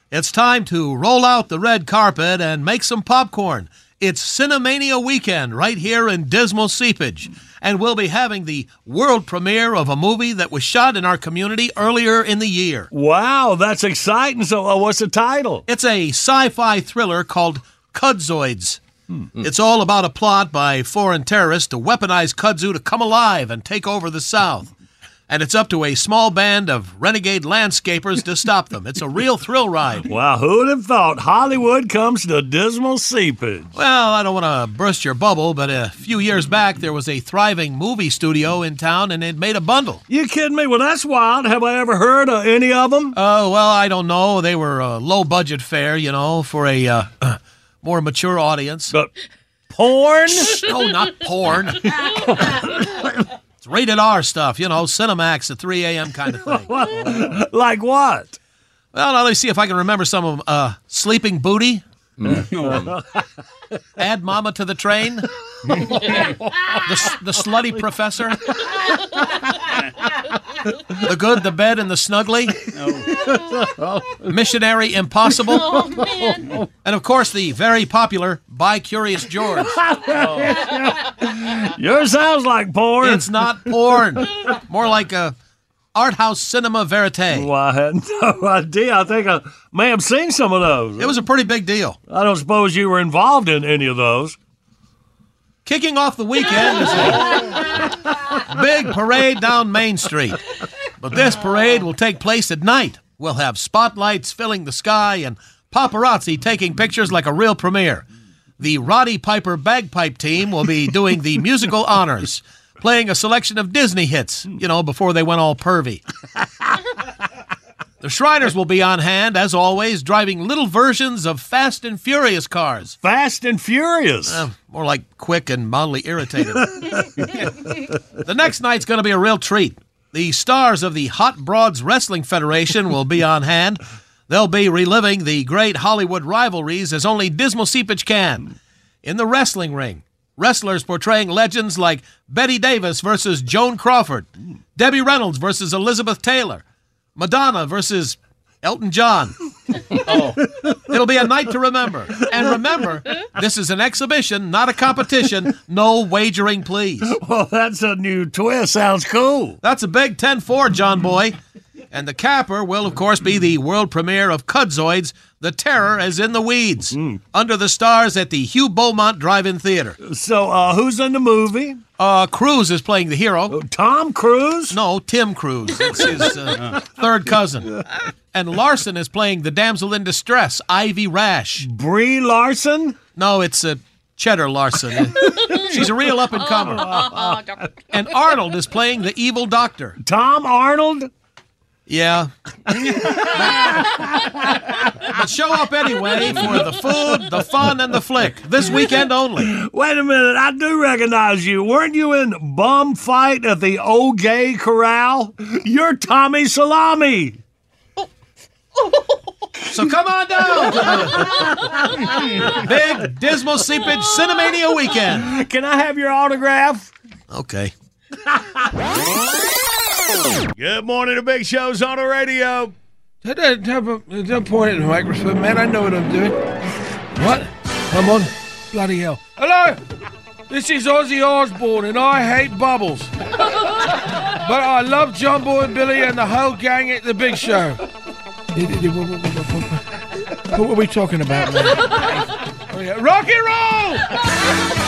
Speaker 13: It's time to roll out the red carpet and make some popcorn. It's Cinemania weekend right here in Dismal Seepage. And we'll be having the world premiere of a movie that was shot in our community earlier in the year.
Speaker 2: Wow, that's exciting. So, uh, what's the title?
Speaker 13: It's a sci fi thriller called Kudzoids. It's all about a plot by foreign terrorists to weaponize kudzu to come alive and take over the South. And it's up to a small band of renegade landscapers to stop them. It's a real thrill ride.
Speaker 2: Wow, who'd have thought Hollywood comes to Dismal Seepage?
Speaker 13: Well, I don't want to burst your bubble, but a few years back there was a thriving movie studio in town and it made a bundle.
Speaker 2: You kidding me? Well, that's wild. Have I ever heard of any of them?
Speaker 13: Oh, well, I don't know. They were a low budget fare, you know, for a uh, more mature audience.
Speaker 2: But porn?
Speaker 13: no, not porn. it's rated R stuff, you know, Cinemax at 3 a.m. kind of thing.
Speaker 2: like what?
Speaker 13: Well, now let me see if I can remember some of them. Uh, Sleeping Booty. Add Mama to the train. the, the slutty professor. the good, the bad, and the snuggly. Missionary Impossible.
Speaker 6: Oh, man.
Speaker 13: And of course, the very popular By Curious George.
Speaker 2: Yours sounds like porn.
Speaker 13: It's not porn. More like a art house cinema verite.
Speaker 2: Well, I had no idea. I think I may have seen some of those.
Speaker 13: It was a pretty big deal.
Speaker 2: I don't suppose you were involved in any of those.
Speaker 13: Kicking off the weekend is a big parade down Main Street. But this parade will take place at night. We'll have spotlights filling the sky and paparazzi taking pictures like a real premiere. The Roddy Piper Bagpipe Team will be doing the musical honors, playing a selection of Disney hits, you know, before they went all pervy. The Shriners will be on hand, as always, driving little versions of Fast and Furious cars.
Speaker 2: Fast and Furious?
Speaker 13: Uh, more like quick and mildly irritated. the next night's going to be a real treat. The stars of the Hot Broads Wrestling Federation will be on hand. They'll be reliving the great Hollywood rivalries as only Dismal Seepage can. In the wrestling ring, wrestlers portraying legends like Bette Davis versus Joan Crawford, Debbie Reynolds versus Elizabeth Taylor, Madonna versus Elton John. oh. It'll be a night to remember. And remember, this is an exhibition, not a competition. No wagering, please.
Speaker 2: Well, that's a new twist. Sounds cool.
Speaker 13: That's a big 10 4, John Boy. And the capper will, of course, be the world premiere of Kudzoids, The Terror is in the Weeds, under the stars at the Hugh Beaumont Drive-In Theater.
Speaker 2: So, uh, who's in the movie?
Speaker 13: Uh, Cruise is playing the hero.
Speaker 2: Tom Cruise?
Speaker 13: No, Tim Cruise. It's his uh, third cousin. And Larson is playing the damsel in distress, Ivy Rash.
Speaker 2: Brie Larson?
Speaker 13: No, it's uh, Cheddar Larson. She's a real up and comer. And Arnold is playing the evil doctor.
Speaker 2: Tom Arnold?
Speaker 13: Yeah. but show up anyway for the food, the fun, and the flick. This weekend only.
Speaker 2: Wait a minute. I do recognize you. Weren't you in Bum Fight at the Old Gay Corral? You're Tommy Salami.
Speaker 13: So come on down big Dismal Seepage Cinemania weekend.
Speaker 2: Can I have your autograph?
Speaker 13: Okay.
Speaker 1: Good morning to Big Show's on the radio.
Speaker 14: Don't, don't, don't point at the microphone, man. I know what I'm doing. What? I'm on. Bloody hell. Hello! This is Ozzy Osbourne, and I hate bubbles. but I love John Boy and Billy and the whole gang at the Big Show. What were we talking about, man? Oh, yeah. Rock and roll!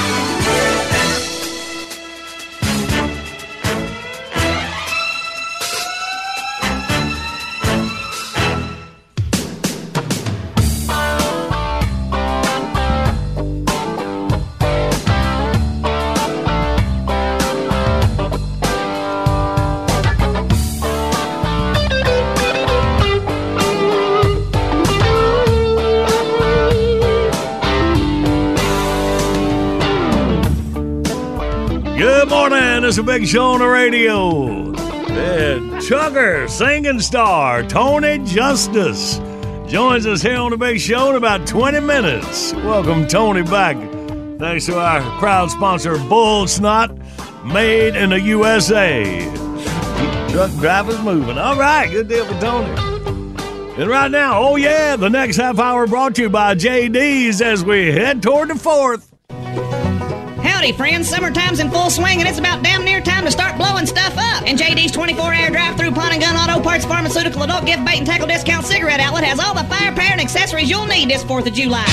Speaker 2: It's a big show on the radio. And Chugger, singing star, Tony Justice, joins us here on the big show in about 20 minutes. Welcome, Tony, back. Thanks to our proud sponsor, Bull Snot, made in the USA. Truck drivers moving. All right, good deal for Tony. And right now, oh yeah, the next half hour brought to you by JD's as we head toward the fourth.
Speaker 15: Howdy, friends. Summertime's in full swing, and it's about damn near time to start blowing stuff up. And JD's 24-hour drive-through pawn and gun auto parts pharmaceutical adult gift bait and tackle discount cigarette outlet has all the firepower and accessories you'll need this 4th of July.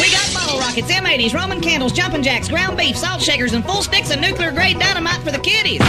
Speaker 15: We got bottle rockets, M80s, Roman candles, jumping jacks, ground beef, salt shakers, and full sticks of nuclear-grade dynamite for the kiddies.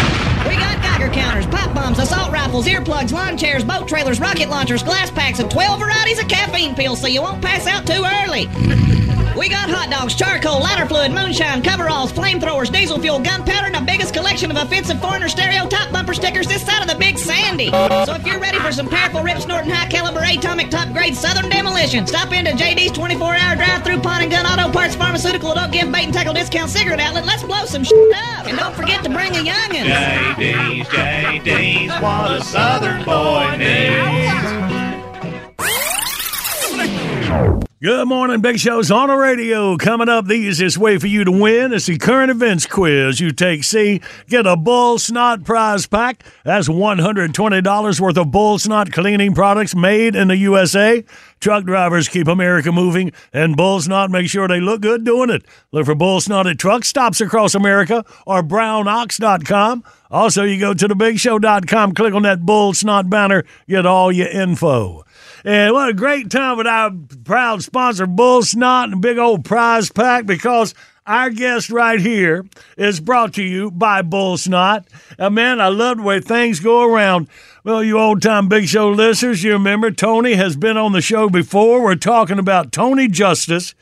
Speaker 15: We got Geiger counters, pop bombs, assault rifles, earplugs, lawn chairs, boat trailers, rocket launchers, glass packs, and 12 varieties of caffeine pills so you won't pass out too early. We got hot dogs, charcoal, lighter fluid, moonshine, coveralls, flamethrowers, diesel fuel, gunpowder, and the biggest collection of offensive foreigner stereotype bumper stickers this side of the Big Sandy. So if you're ready for some powerful, rip snorting, high caliber, atomic, top grade Southern demolition, stop into JD's 24 hour drive through pawn and gun auto parts pharmaceutical adult gift bait and tackle discount cigarette outlet. Let's blow some shit up. And don't forget to bring a youngin'.
Speaker 6: JD's, JD's, what a Southern boy needs.
Speaker 2: Good morning, Big Show's on the radio. Coming up, the easiest way for you to win is the current events quiz. You take C, get a Bull Snot prize pack. That's $120 worth of Bull Snot cleaning products made in the USA. Truck drivers keep America moving, and Bull Snot make sure they look good doing it. Look for Bull Snot at truck stops across America or brownox.com. Also, you go to thebigshow.com, click on that Bull Snot banner, get all your info. And what a great time with our proud sponsor, Bull Snot, and a big old prize pack because our guest right here is brought to you by Bull Snot. Uh, man, I love the way things go around. Well, you old time Big Show listeners, you remember Tony has been on the show before. We're talking about Tony Justice,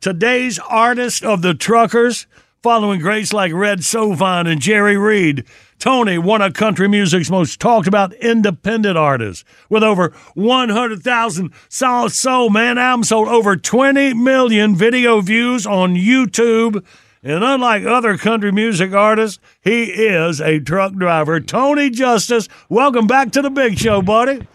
Speaker 2: today's artist of the truckers, following greats like Red Sovine and Jerry Reed. Tony, one of country music's most talked about independent artists, with over 100,000 solid soul man albums sold over 20 million video views on YouTube. And unlike other country music artists, he is a truck driver. Tony Justice, welcome back to the Big Show, buddy.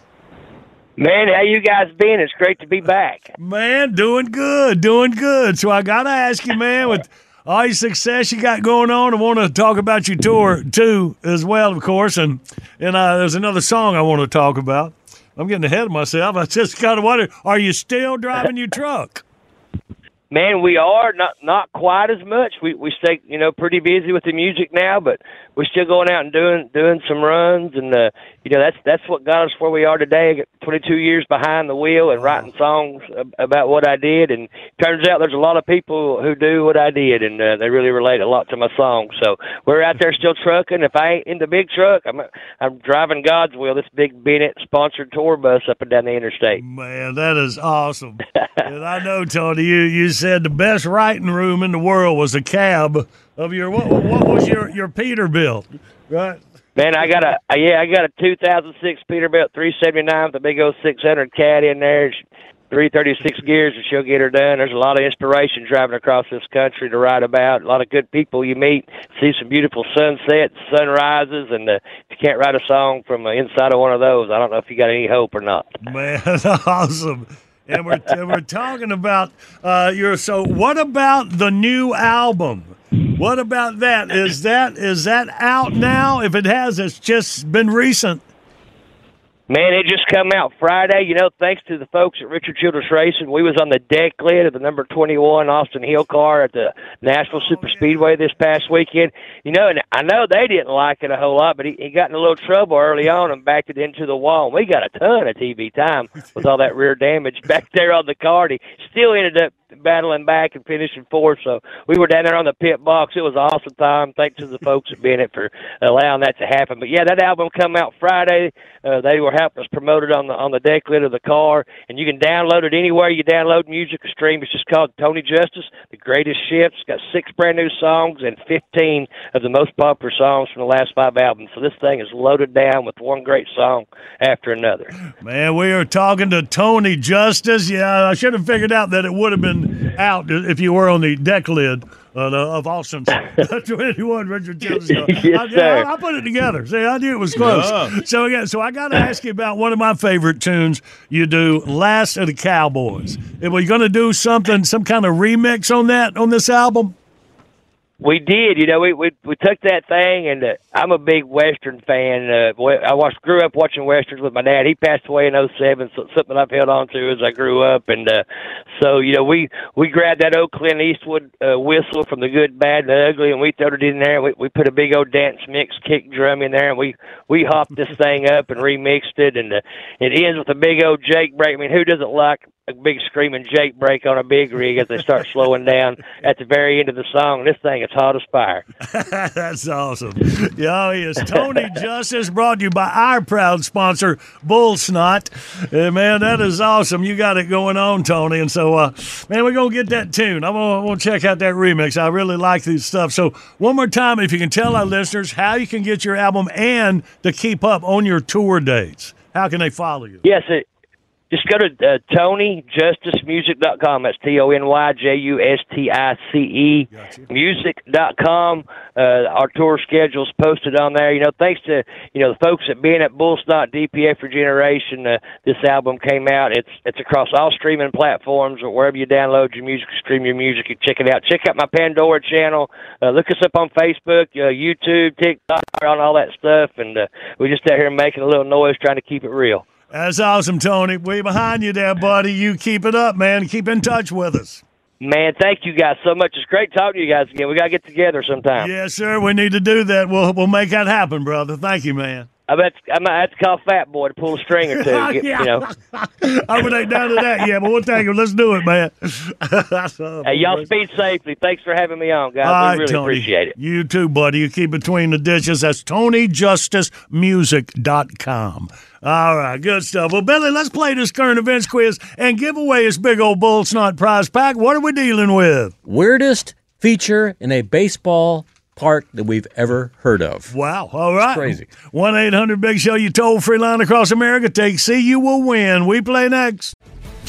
Speaker 16: Man, how you guys been? It's great to be back.
Speaker 2: Man, doing good, doing good. So I gotta ask you, man, with all your success you got going on, I want to talk about your tour too, as well, of course. And and uh, there's another song I want to talk about. I'm getting ahead of myself. I just kind of wonder: Are you still driving your truck?
Speaker 16: Man, we are not not quite as much. We we stay you know pretty busy with the music now, but we're still going out and doing doing some runs, and uh, you know that's that's what got us where we are today. 22 years behind the wheel and writing songs about what I did, and turns out there's a lot of people who do what I did, and uh, they really relate a lot to my songs. So we're out there still trucking. If I ain't in the big truck, I'm I'm driving God's wheel. This big Bennett sponsored tour bus up and down the interstate.
Speaker 2: Man, that is awesome. and I know, Tony, you you said the best writing room in the world was a cab of your what, what was your your Peterbilt, right?
Speaker 16: Man, I got a yeah, I got a 2006 Peterbilt 379 with a big old 600 cat in there. 336 gears and she'll get her done. There's a lot of inspiration driving across this country to write about. A lot of good people you meet, see some beautiful sunsets, sunrises, and uh, if you can't write a song from uh, inside of one of those, I don't know if you got any hope or not.
Speaker 2: Man, awesome. And we're and we're talking about uh, your. So, what about the new album? What about that? Is that is that out now? If it has, it's just been recent.
Speaker 16: Man, it just come out Friday. You know, thanks to the folks at Richard Childress Racing, we was on the deck lid of the number 21 Austin Hill car at the Nashville Super Speedway this past weekend. You know, and I know they didn't like it a whole lot, but he, he got in a little trouble early on and backed it into the wall. We got a ton of TV time with all that rear damage back there on the car. And he still ended up battling back and finishing fourth. So we were down there on the pit box. It was an awesome time. Thanks to the folks at Bennett for allowing that to happen. But yeah, that album come out Friday. Uh, they were helping us promote it on the on the deck lid of the car, and you can download it anywhere you download music or stream. It's just called Tony Justice, the greatest shifts. It's got six brand new songs and 15 of the most popular songs from the last five albums. So this thing is loaded down with one great song after another.
Speaker 2: Man, we are talking to Tony Justice. Yeah, I should have figured out that it would have been out if you were on the deck lid uh, of Austin's 21 Richard
Speaker 16: Yes,
Speaker 2: I,
Speaker 16: sir.
Speaker 2: I, I put it together. See, I knew it was close.
Speaker 16: Yeah.
Speaker 2: So again, so I got to ask you about one of my favorite tunes you do, "Last of the Cowboys." Are we going to do something, some kind of remix on that on this album?
Speaker 16: We did, you know, we we we took that thing, and uh, I'm a big Western fan. Uh, I watched, grew up watching westerns with my dad. He passed away in '07, so something I've held on to as I grew up, and uh, so you know, we we grabbed that old Clint Eastwood uh, whistle from the Good, Bad, and the Ugly, and we threw it in there. We we put a big old dance mix kick drum in there, and we we hopped this thing up and remixed it, and uh, it ends with a big old Jake brake. I mean, who doesn't like a big screaming Jake brake on a big rig as they start slowing down at the very end of the song? This thing is hot as fire.
Speaker 2: That's awesome. Yeah, he is. Tony Justice brought to you by our proud sponsor, Bull Snot. Uh, man, that is awesome. You got it going on, Tony. And so, uh, man, we're going to get that tune. I'm going to check out that remix. I really like this stuff. So, one more time, if you can tell our listeners how you can get your album and to keep up on your tour dates, how can they follow you?
Speaker 16: Yes, it, just go to uh, TonyJusticeMusic.com. That's T O N Y J U S T I C E Music.com. Uh, our tour schedule's posted on there. You know, thanks to you know the folks at being at Bullsnot DPA for Generation. Uh, this album came out. It's it's across all streaming platforms or wherever you download your music, stream your music. You check it out. Check out my Pandora channel. Uh, look us up on Facebook, uh, YouTube, TikTok, on all that stuff. And uh, we're just out here making a little noise, trying to keep it real.
Speaker 2: That's awesome, Tony. We behind you there, buddy. You keep it up, man. Keep in touch with us.
Speaker 16: Man, thank you guys so much. It's great talking to you guys again. We gotta get together sometime.
Speaker 2: Yes, sir. We need to do that. We'll we'll make that happen, brother. Thank you, man.
Speaker 16: I bet I might have to call Fat Boy to pull a string or two. Get, You know,
Speaker 2: I would ain't down to that Yeah, but we'll take it. Let's do it, man.
Speaker 16: hey, y'all speed safely. Thanks for having me on, guys.
Speaker 2: All
Speaker 16: we
Speaker 2: right,
Speaker 16: really
Speaker 2: Tony.
Speaker 16: appreciate it.
Speaker 2: You too, buddy. You keep between the dishes. That's TonyJusticeMusic.com. All right, good stuff. Well, Billy, let's play this current events quiz and give away this big old bull snot prize pack. What are we dealing with?
Speaker 3: Weirdest feature in a baseball park that we've ever heard of.
Speaker 2: Wow. All right.
Speaker 3: crazy.
Speaker 2: 1 800 Big Show, you toll free line across America. Take C, you will win. We play next.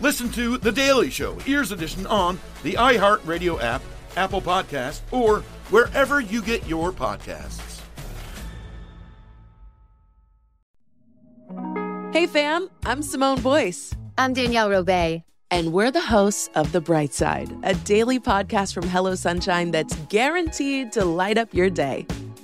Speaker 17: Listen to The Daily Show, Ears Edition, on the iHeartRadio app, Apple Podcast, or wherever you get your podcasts.
Speaker 18: Hey fam, I'm Simone Boyce.
Speaker 19: I'm Danielle Robay.
Speaker 18: And we're the hosts of The Bright Side, a daily podcast from Hello Sunshine that's guaranteed to light up your day.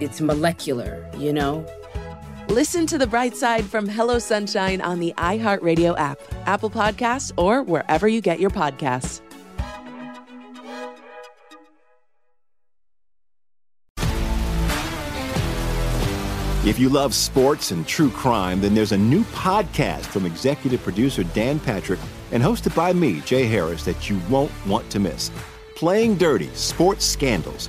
Speaker 20: it's molecular, you know?
Speaker 18: Listen to The Bright Side from Hello Sunshine on the iHeartRadio app, Apple Podcasts, or wherever you get your podcasts.
Speaker 21: If you love sports and true crime, then there's a new podcast from executive producer Dan Patrick and hosted by me, Jay Harris, that you won't want to miss. Playing Dirty Sports Scandals.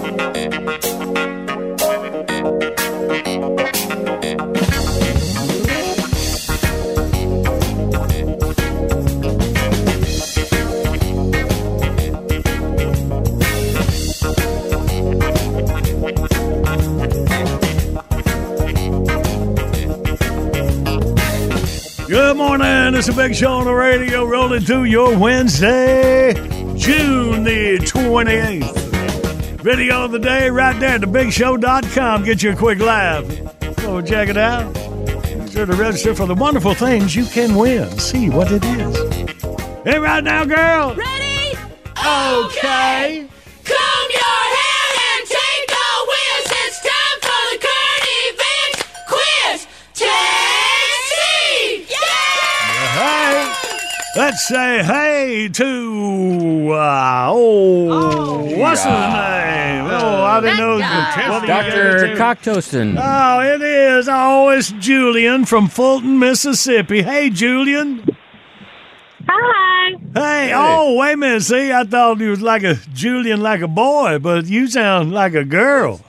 Speaker 2: Morning. It's a big show on the radio rolling through your Wednesday, June the 28th. Video of the day right there at thebigshow.com. Get you a quick laugh. Go check it out. Make sure to register for the wonderful things you can win. See what it is. Hey, right now, girl.
Speaker 6: Ready?
Speaker 2: Okay.
Speaker 6: Comb
Speaker 2: Let's say hey to uh, oh, what's his name? Oh, I didn't know. what
Speaker 3: Dr.
Speaker 2: had. Oh, it is. Oh, it's Julian from Fulton, Mississippi. Hey, Julian.
Speaker 22: Hi.
Speaker 2: Hey, oh, wait a minute. See, I thought you was like a Julian, like a boy, but you sound like a girl.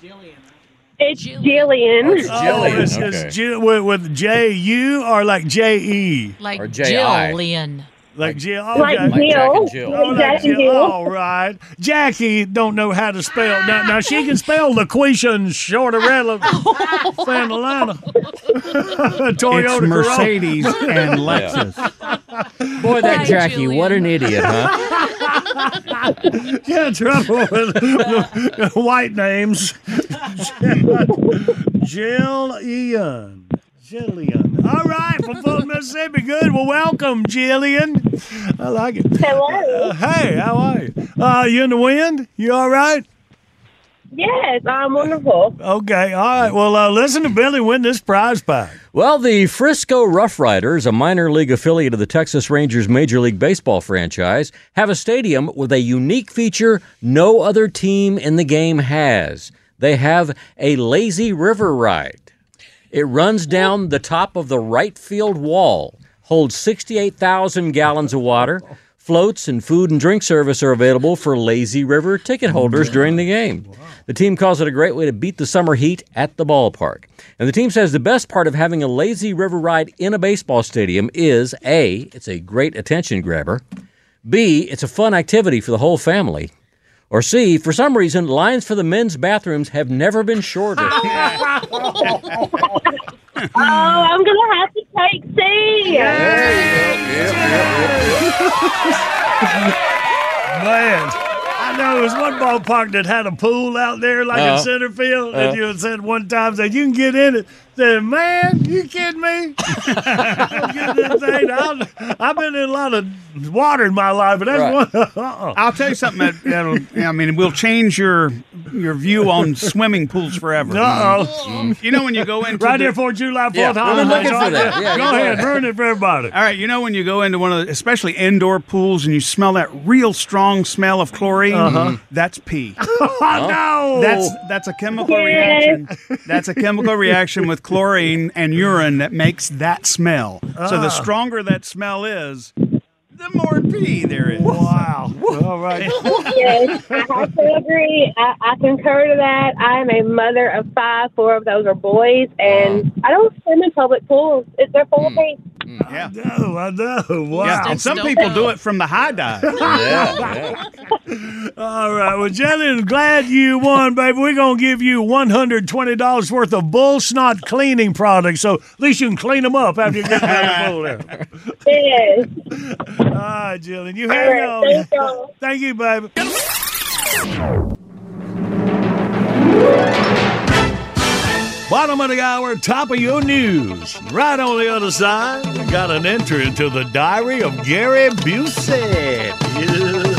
Speaker 22: It's Jillian.
Speaker 2: Oh, it's, it's Ju- with, with J U or like J E?
Speaker 5: Like
Speaker 2: Or
Speaker 5: Jillian.
Speaker 2: Like Jill.
Speaker 22: Like
Speaker 2: okay.
Speaker 22: Like Jack and Jill.
Speaker 2: Oh, like
Speaker 22: Jack and
Speaker 2: Jill.
Speaker 22: Jill.
Speaker 2: All right. Jackie don't know how to spell. Now, now she can spell LaQuisha and Shorterella, Fanalana, Toyota
Speaker 4: It's Mercedes
Speaker 2: Corolla.
Speaker 4: and Lexus.
Speaker 3: Boy, that Jackie, what an idiot, huh?
Speaker 2: yeah, trouble with white names. Jill Ian. Jillian. All right, from Fulton, Mississippi. Good. Well, welcome, Jillian. I like it.
Speaker 22: Hello.
Speaker 2: Uh, hey, how are you? Uh, you in the wind? You all right?
Speaker 22: Yes, I'm wonderful.
Speaker 2: Okay, all right. Well, uh, listen to Billy win this prize pack.
Speaker 3: Well, the Frisco Rough Riders, a minor league affiliate of the Texas Rangers Major League Baseball franchise, have a stadium with a unique feature no other team in the game has. They have a lazy river ride. It runs down the top of the right field wall, holds 68,000 gallons of water. Floats and food and drink service are available for Lazy River ticket holders during the game. The team calls it a great way to beat the summer heat at the ballpark. And the team says the best part of having a Lazy River ride in a baseball stadium is A, it's a great attention grabber, B, it's a fun activity for the whole family, or C, for some reason, lines for the men's bathrooms have never been shorter.
Speaker 22: Oh, I'm gonna have to take C.
Speaker 2: Man, I know there was one ballpark that had a pool out there, like
Speaker 3: Uh-huh.
Speaker 2: in center field,
Speaker 3: Uh-huh.
Speaker 2: and you had said one time that you can get in it. Said, man, you kidding me? I'm getting in thing. I've, I've been in a lot of water in my life, but that's
Speaker 4: Right.
Speaker 2: one. uh-uh.
Speaker 4: I'll tell you something that, that'll, I mean, will change your your view on swimming pools forever.
Speaker 2: Uh-oh.
Speaker 4: You know when you go into
Speaker 2: Right
Speaker 4: the-
Speaker 2: there for July 4th
Speaker 4: Yeah, we've
Speaker 2: holiday.
Speaker 4: looking for that. Yeah,
Speaker 2: go
Speaker 4: you're
Speaker 2: ahead,
Speaker 4: right.
Speaker 2: ruin it for everybody.
Speaker 4: All right, you know when you go into one of the, especially indoor pools, and you smell that real strong smell of chlorine.
Speaker 2: Uh-huh.
Speaker 4: That's pee.
Speaker 2: Oh, no.
Speaker 4: That's that's a chemical
Speaker 22: Yes.
Speaker 4: reaction. That's a chemical reaction with chlorine and urine that makes that smell. So the
Speaker 2: Ah.
Speaker 4: stronger that smell is, the more pee there is.
Speaker 2: Wow. All right.
Speaker 22: yes, I have to agree. I, I concur to that. I am a mother of five. Four of those are boys, and I don't swim in public pools. It's they're full of pee. Mm.
Speaker 4: Yeah.
Speaker 2: No, I know. Wow.
Speaker 4: Yeah, and some people do it from the high dive. Yeah.
Speaker 2: All right. Well, Jillian, glad you won, baby. We're going to give you $120 worth of bull snot cleaning products. So at least you can clean them up after you get out of the pool there.
Speaker 22: Yes.
Speaker 2: All right, Jillian. You
Speaker 22: All
Speaker 2: hang
Speaker 22: right,
Speaker 2: on.
Speaker 22: thank y'all.
Speaker 2: Thank you, baby. Bottom of the hour, top of your news. Right on the other side, we got an entry into the diary of Gary Busey. Busey,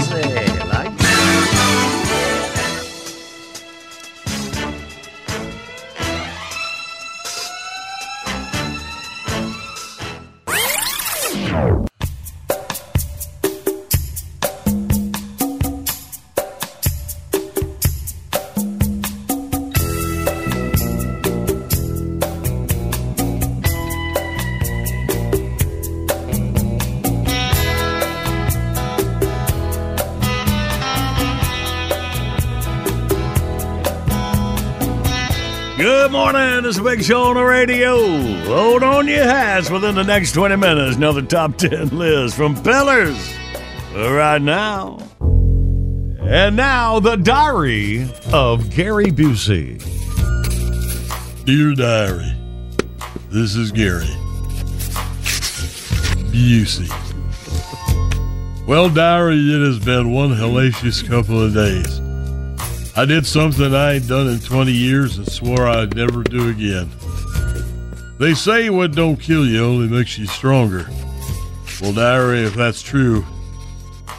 Speaker 2: morning. A big show on the radio. Hold on your hats within the next 20 minutes. Another top 10 list from Pillars. Right now. And now, the diary of Gary Busey.
Speaker 9: Dear Diary, this is Gary. Busey. Well, diary, it has been one hellacious couple of days. I did something I ain't done in 20 years and swore I'd never do again. They say what don't kill you only makes you stronger. Well, diary, if that's true,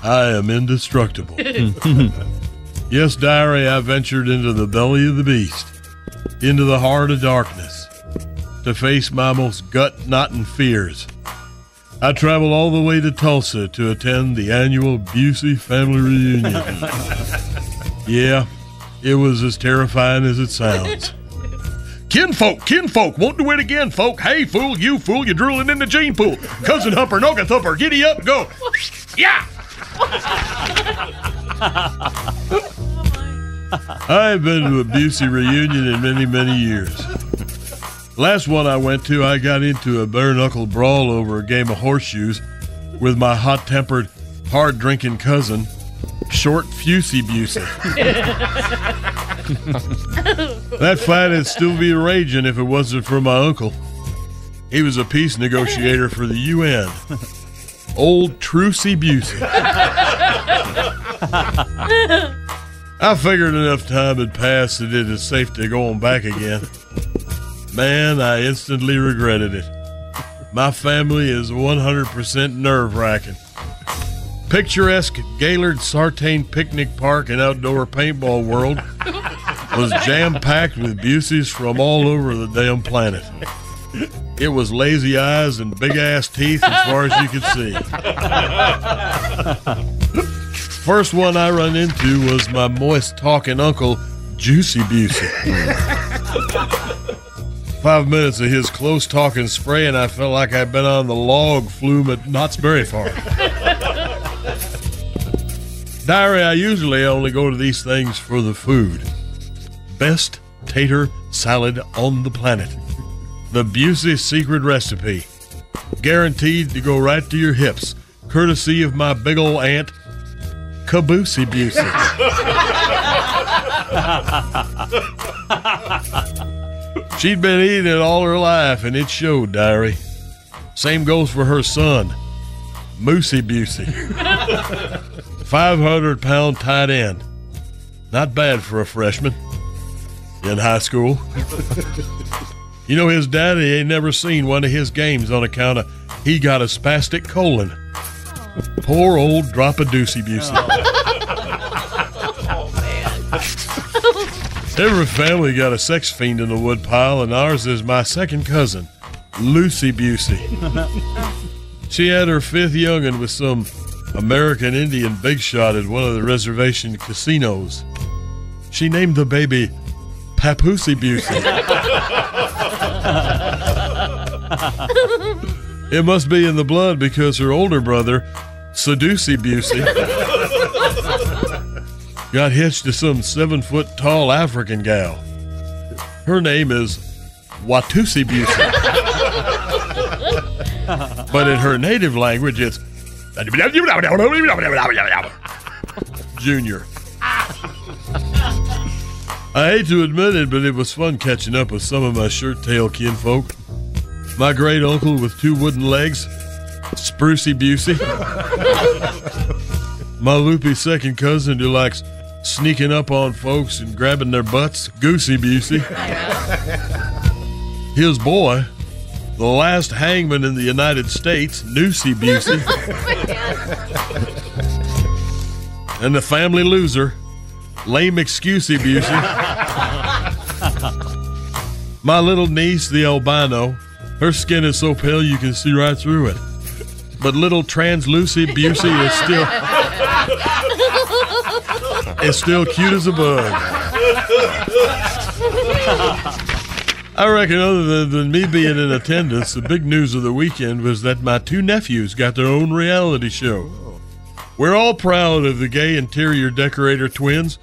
Speaker 9: I am indestructible. yes, diary, I ventured into the belly of the beast, into the heart of darkness, to face my most gut knotting fears. I traveled all the way to Tulsa to attend the annual Busey family reunion. yeah, it was as terrifying as it sounds. Kinfolk, kinfolk, won't do it again, folk. Hey, fool, you fool, you're drooling in the gene pool. Cousin Humper, Noga Thumper, giddy up, go. Yeah! I have been to a Busey reunion in many, many years. Last one I went to, I got into a bare knuckle brawl over a game of horseshoes with my hot tempered, hard drinking cousin, Short Fusey Busey. that fight would still be raging if it wasn't for my uncle. He was a peace negotiator for the UN. Old Trucy Busey. I figured enough time had passed that it is safe to go on back again. Man, I instantly regretted it. My family is 100% nerve wracking. Picturesque Gailard Sartain Picnic Park and Outdoor Paintball World was jam packed with Buseys from all over the damn planet. It was lazy eyes and big ass teeth as far as you could see. First one I run into was my moist talking uncle, Juicy Busey. Five minutes of his close talking spray, and I felt like I'd been on the log flume at Knott's Berry Farm. Diary, I usually only go to these things for the food. Best tater salad on the planet. The Busey secret recipe. Guaranteed to go right to your hips, courtesy of my big ol' aunt, Caboosey Busey. She'd been eating it all her life, and it showed, Diary. Same goes for her son, Moosey Busey. 500 pound tight end. Not bad for a freshman in high school. you know, his daddy ain't never seen one of his games on account of he got a spastic colon. Poor old drop a deucey Busey. Every family got a sex fiend in the woodpile, and ours is my second cousin, Lucy Busey. she had her fifth youngin' with some American Indian big shot at one of the reservation casinos. She named the baby Papoosey Busey. it must be in the blood because her older brother, Seducey Busey, got hitched to some seven foot tall African gal. Her name is Watusi Busey. but in her native language, it's Junior. I hate to admit it, but it was fun catching up with some of my shirt tail kinfolk. My great uncle with two wooden legs, Sprucey Busey. my loopy second cousin who likes sneaking up on folks and grabbing their butts, Goosey Busey. His boy, the last hangman in the United States, Noosey Busey. Oh, and the family loser, lame excusey Busey. My little niece, the albino, her skin is so pale you can see right through it. But little translucent Busey is still is still cute as a bug. I reckon, other than, than me being in attendance, the big news of the weekend was that my two nephews got their own reality show. We're all proud of the gay interior decorator twins,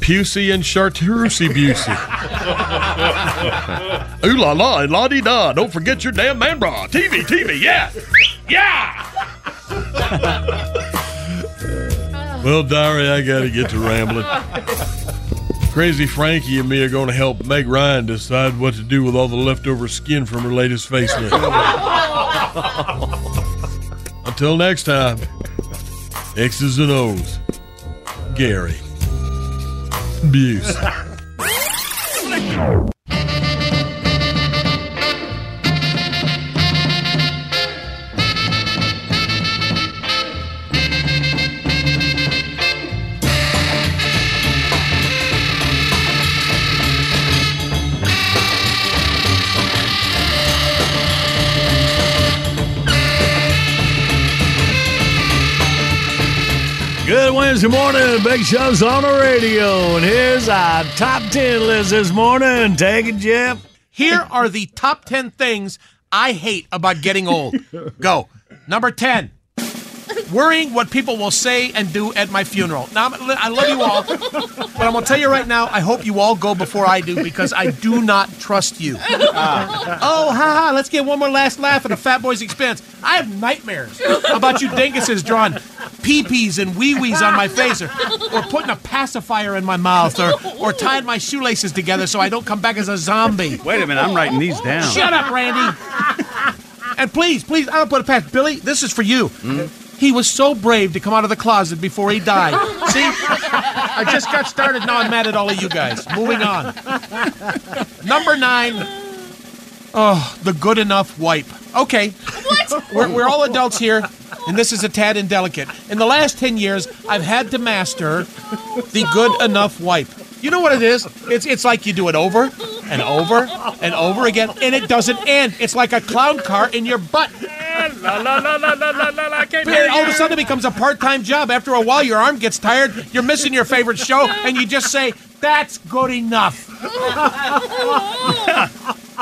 Speaker 9: Pusey and Chartreusey Busey. Ooh la la and la di da. Don't forget your damn man bra. TV, TV, yeah. Yeah. well, Diary, I gotta get to rambling. Crazy Frankie and me are going to help Meg Ryan decide what to do with all the leftover skin from her latest facelift. Until next time, X's and O's. Gary. Buse.
Speaker 2: Wednesday morning. Big Show's on the radio. And here's our top 10 list this morning. Take it, Jeff.
Speaker 10: Here are the top 10 things I hate about getting old. Go. Number 10. Worrying what people will say and do at my funeral. Now, I'm- I love you all, but I'm going to tell you right now, I hope you all go before I do because I do not trust you. Ah. oh, ha ha, let's get one more last laugh at a fat boy's expense. I have nightmares about you dinguses drawing pee-pees and wee-wees on my face or, or putting a pacifier in my mouth or, or tying my shoelaces together so I don't come back as a zombie.
Speaker 4: Wait a minute, I'm writing these down.
Speaker 10: Shut up, Randy. and please, please, I don't put it past Billy. This is for you. Mm-hmm. He was so brave to come out of the closet before he died. See, I just got started. Now I'm mad at all of you guys. Moving on. Number nine. Oh, the good enough wipe. Okay. What? We're, we're all adults here, and this is a tad indelicate. In the last 10 years, I've had to master the good enough wipe. You know what it is? It's it's like you do it over and over and over again, and it doesn't end. It's like a clown car in your butt.
Speaker 23: La, la, la, la, la, la, la, I can't
Speaker 10: all of a sudden, it becomes a part-time job. After a while, your arm gets tired. You're missing your favorite show, and you just say, "That's good enough."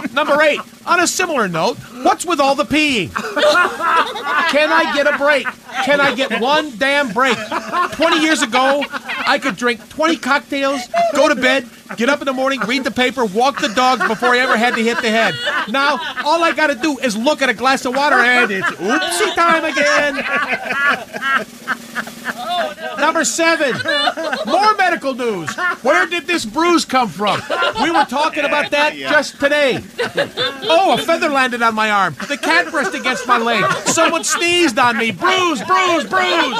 Speaker 10: Number eight. On a similar note, what's with all the peeing? Can I get a break? Can I get one damn break? 20 years ago, I could drink 20 cocktails, go to bed, get up in the morning, read the paper, walk the dogs before I ever had to hit the head. Now, all I got to do is look at a glass of water and it's oopsie time again. Number seven, more medical news. Where did this bruise come from? We were talking about that just today. Oh, a feather landed on my arm. The cat brushed against my leg. Someone sneezed on me. Bruise, bruise, bruise.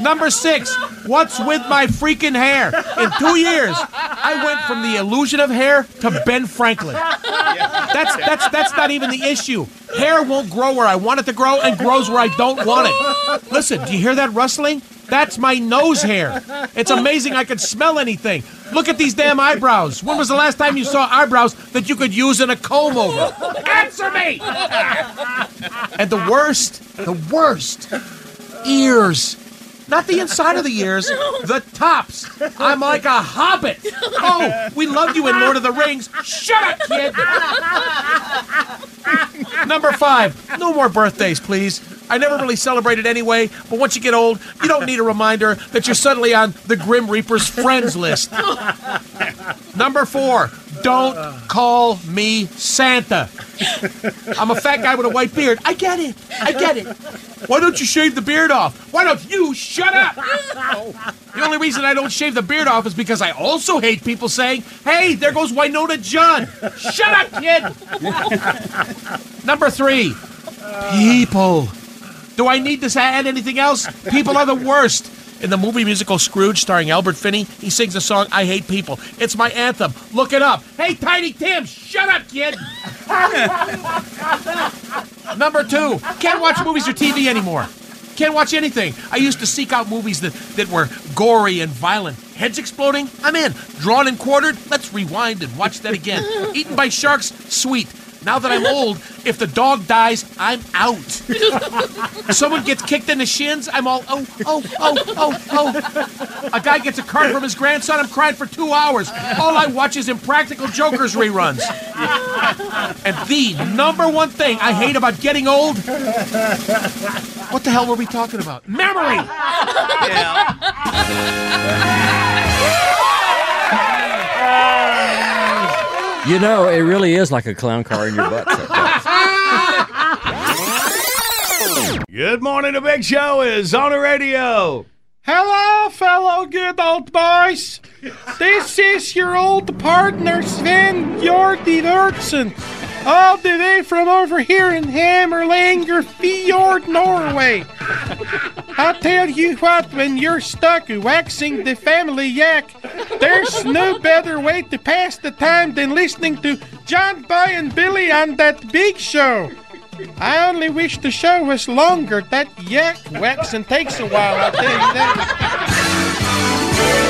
Speaker 10: Number six, what's with my freaking hair? In two years, I went from the illusion of hair to Ben Franklin. That's that's that's not even the issue. Hair won't grow where I want it to grow and grows where I don't want it. Listen, do you hear that rustling? That's my nose hair. It's amazing I can smell anything. Look at these damn eyebrows. When was the last time you saw eyebrows that you could use in a comb over? Answer me! And the worst, the worst, ears. Not the inside of the ears, the tops. I'm like a hobbit. Oh, we loved you in Lord of the Rings. Shut up, kid. Number five, no more birthdays, please. I never really celebrated anyway, but once you get old, you don't need a reminder that you're suddenly on the Grim Reaper's friends list. Number four, don't call me Santa. I'm a fat guy with a white beard. I get it. I get it. Why don't you shave the beard off? Why don't you shut up? The only reason I don't shave the beard off is because I also hate people saying, hey, there goes Winona John. Shut up, kid. Number three, people. Do I need to add anything else? People are the worst. In the movie musical Scrooge, starring Albert Finney, he sings the song "I Hate People." It's my anthem. Look it up. Hey, Tiny Tim, shut up, kid. Number two, can't watch movies or TV anymore. Can't watch anything. I used to seek out movies that, that were gory and violent. Heads exploding? I'm in. Drawn and quartered? Let's rewind and watch that again. Eaten by sharks? Sweet. Now that I'm old, if the dog dies, I'm out. Someone gets kicked in the shins, I'm all, oh, oh, oh, oh, oh. A guy gets a card from his grandson, I'm crying for two hours. All I watch is Impractical Jokers reruns. And the number one thing I hate about getting old, what the hell were we talking about? Memory!
Speaker 3: Uh, You know, it really is like a clown car in your butt.
Speaker 2: Good morning, the big show is on the radio.
Speaker 23: Hello, fellow good old boys. This is your old partner Sven Jordi Lurtzen.
Speaker 14: All the way from over here in Hammerlanger Fjord, Norway. I tell you what, when you're stuck waxing the family yak, there's no better way to pass the time than listening to John Boy and Billy on that big show. I only wish the show was longer. That yak waxing takes a while, I'll tell you that.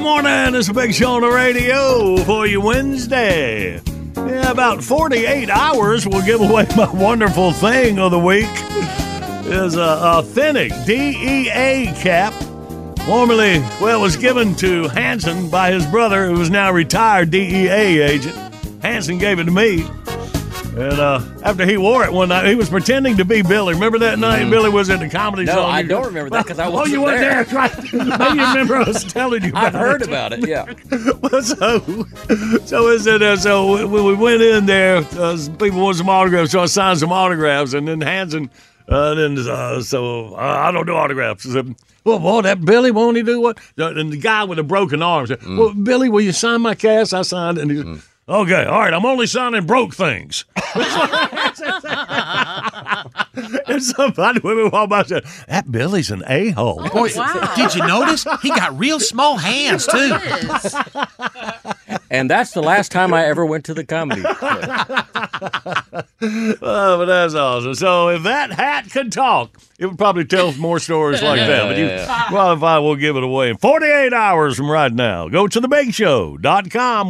Speaker 2: Good morning. It's a big show on the radio for you Wednesday. About 48 hours we'll give away my wonderful thing of the week. Is a authentic DEA cap. Formerly, well, it was given to Hanson by his brother, who is now retired DEA agent. Hanson gave it to me. And uh, after he wore it one night, he was pretending to be Billy. Remember that night Billy was at the comedy
Speaker 3: No,
Speaker 2: show?
Speaker 3: I don't remember that 'cause I wasn't Oh,
Speaker 2: you weren't
Speaker 3: there.
Speaker 2: there. That's right. Now you remember I was telling you about
Speaker 3: I've heard
Speaker 2: it.
Speaker 3: about it, yeah.
Speaker 2: well, so, so is it? Uh, so when we went in there, uh, people wanted some autographs, so I signed some autographs, and then Hanson, uh, then uh, so uh, I don't do autographs. I said, well, boy, that Billy won't he do what? And the guy with the broken arm said, "Well, Billy, will you sign my cast?" I signed, and he said, "Okay, all right, I'm only signing broke things." and somebody when we walked by said, "That Billy's an a hole."
Speaker 13: Boy, oh, did you notice? He got real small hands, too.
Speaker 3: And that's the last time I ever went to the comedy.
Speaker 2: oh, but that's awesome. So if that hat could talk, it would probably tell more stories like that. But you
Speaker 3: Yeah.
Speaker 2: qualify, we'll give it away in 48 hours from right now. Go to thebigshow.com.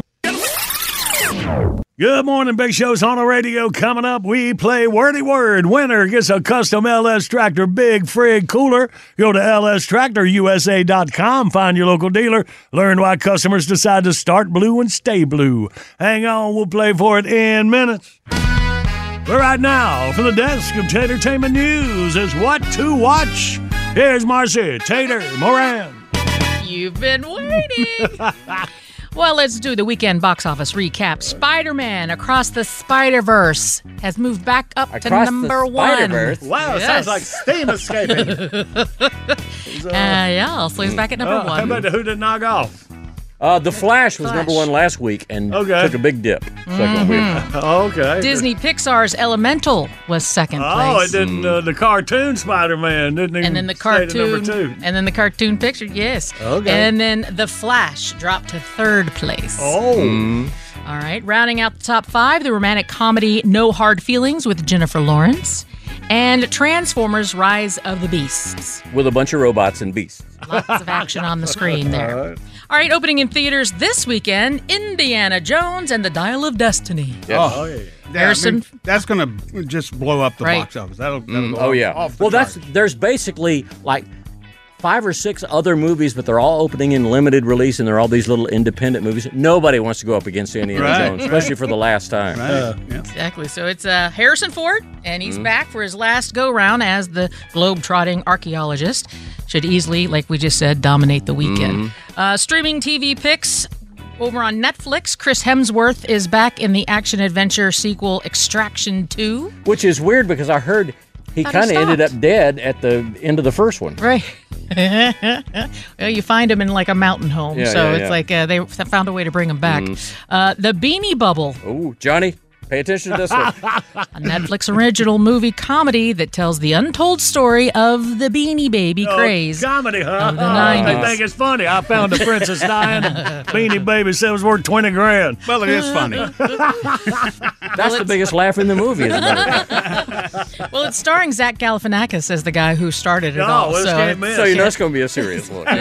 Speaker 2: Good morning, Big Show's on the radio. Coming up, we play Wordy Word. Winner gets a custom LS Tractor Big Frig cooler. Go to lstractorusa.com, find your local dealer, learn why customers decide to start blue and stay blue. Hang on, we'll play for it in minutes. But right now, from the desk of Tatertainment News, is what to watch. Here's Marcy Tater Moran.
Speaker 5: You've been waiting. well, let's do the weekend box office recap. Spider Man Across the Spider Verse has moved back up to
Speaker 3: Across the
Speaker 5: number one.
Speaker 3: Spider-Verse?
Speaker 2: Wow, it sounds like steam escaping.
Speaker 5: Uh, yeah, so he's back at number
Speaker 2: Uh, How
Speaker 5: one.
Speaker 2: about the Who Did Knock Off?
Speaker 3: Uh, the Flash was
Speaker 5: Flash.
Speaker 3: number one last week and
Speaker 2: Okay.
Speaker 3: took a big dip. Second week.
Speaker 2: okay.
Speaker 5: Disney Pixar's Elemental was second
Speaker 2: Oh,
Speaker 5: place.
Speaker 2: it didn't. Uh, the cartoon Spider Man didn't even
Speaker 5: and then the
Speaker 2: stay number
Speaker 5: cartoon,
Speaker 2: two.
Speaker 5: and then the cartoon picture, yes.
Speaker 2: Okay.
Speaker 5: And then the Flash dropped to third place.
Speaker 2: Oh.
Speaker 5: All right, rounding out the top five, the romantic comedy No Hard Feelings with Jennifer Lawrence, and Transformers: Rise of the Beasts.
Speaker 3: With a bunch of robots and beasts.
Speaker 5: Lots of action on the screen there. All right, opening in theaters this weekend, Indiana Jones and the Dial of Destiny.
Speaker 4: Oh, yeah. Yeah, I
Speaker 5: Harrison-
Speaker 4: mean, that's going to just blow up the
Speaker 5: Right.
Speaker 4: box office. That'll, that'll
Speaker 3: Mm,
Speaker 4: go
Speaker 3: oh
Speaker 4: off-
Speaker 3: yeah.
Speaker 4: off the
Speaker 3: Well, that's there's basically like five or six other movies, but they're all opening in limited release, and they're all these little independent movies. Nobody wants to go up against Indiana
Speaker 4: Right,
Speaker 3: Jones, especially for the last time.
Speaker 4: Right. yeah.
Speaker 5: Exactly. So it's uh, Harrison Ford, and
Speaker 3: Mm-hmm.
Speaker 5: he's back for his last go round as the globe-trotting archaeologist. Should easily, like we just said, dominate the weekend.
Speaker 3: Mm-hmm.
Speaker 5: Uh, streaming TV picks over on Netflix. Chris Hemsworth is back in the action adventure sequel Extraction 2.
Speaker 3: Which is weird because I heard he kind of ended up dead at the end of the first one.
Speaker 5: Right. well, you find him in like a mountain home,
Speaker 3: Yeah,
Speaker 5: so
Speaker 3: yeah,
Speaker 5: it's
Speaker 3: yeah.
Speaker 5: like uh, they found a way to bring him back.
Speaker 3: Mm.
Speaker 5: Uh, the Beanie Bubble.
Speaker 3: Oh, Johnny, pay attention to this one.
Speaker 5: a Netflix original movie comedy that tells the untold story of the Beanie Baby
Speaker 2: Oh,
Speaker 5: craze.
Speaker 2: comedy, huh?
Speaker 5: of the
Speaker 2: Oh,
Speaker 5: 90s.
Speaker 2: They think it's funny. I found the princess dying. Beanie Baby said it was worth 20 grand.
Speaker 4: Well, it is funny.
Speaker 3: That's the biggest laugh in the movie. As a matter of fact.
Speaker 5: well, it's starring Zach Galifianakis as the guy who started it
Speaker 2: Oh,
Speaker 5: all.
Speaker 2: this
Speaker 5: so
Speaker 2: can't
Speaker 5: it's-
Speaker 2: miss.
Speaker 3: so you know it's going to be a serious one.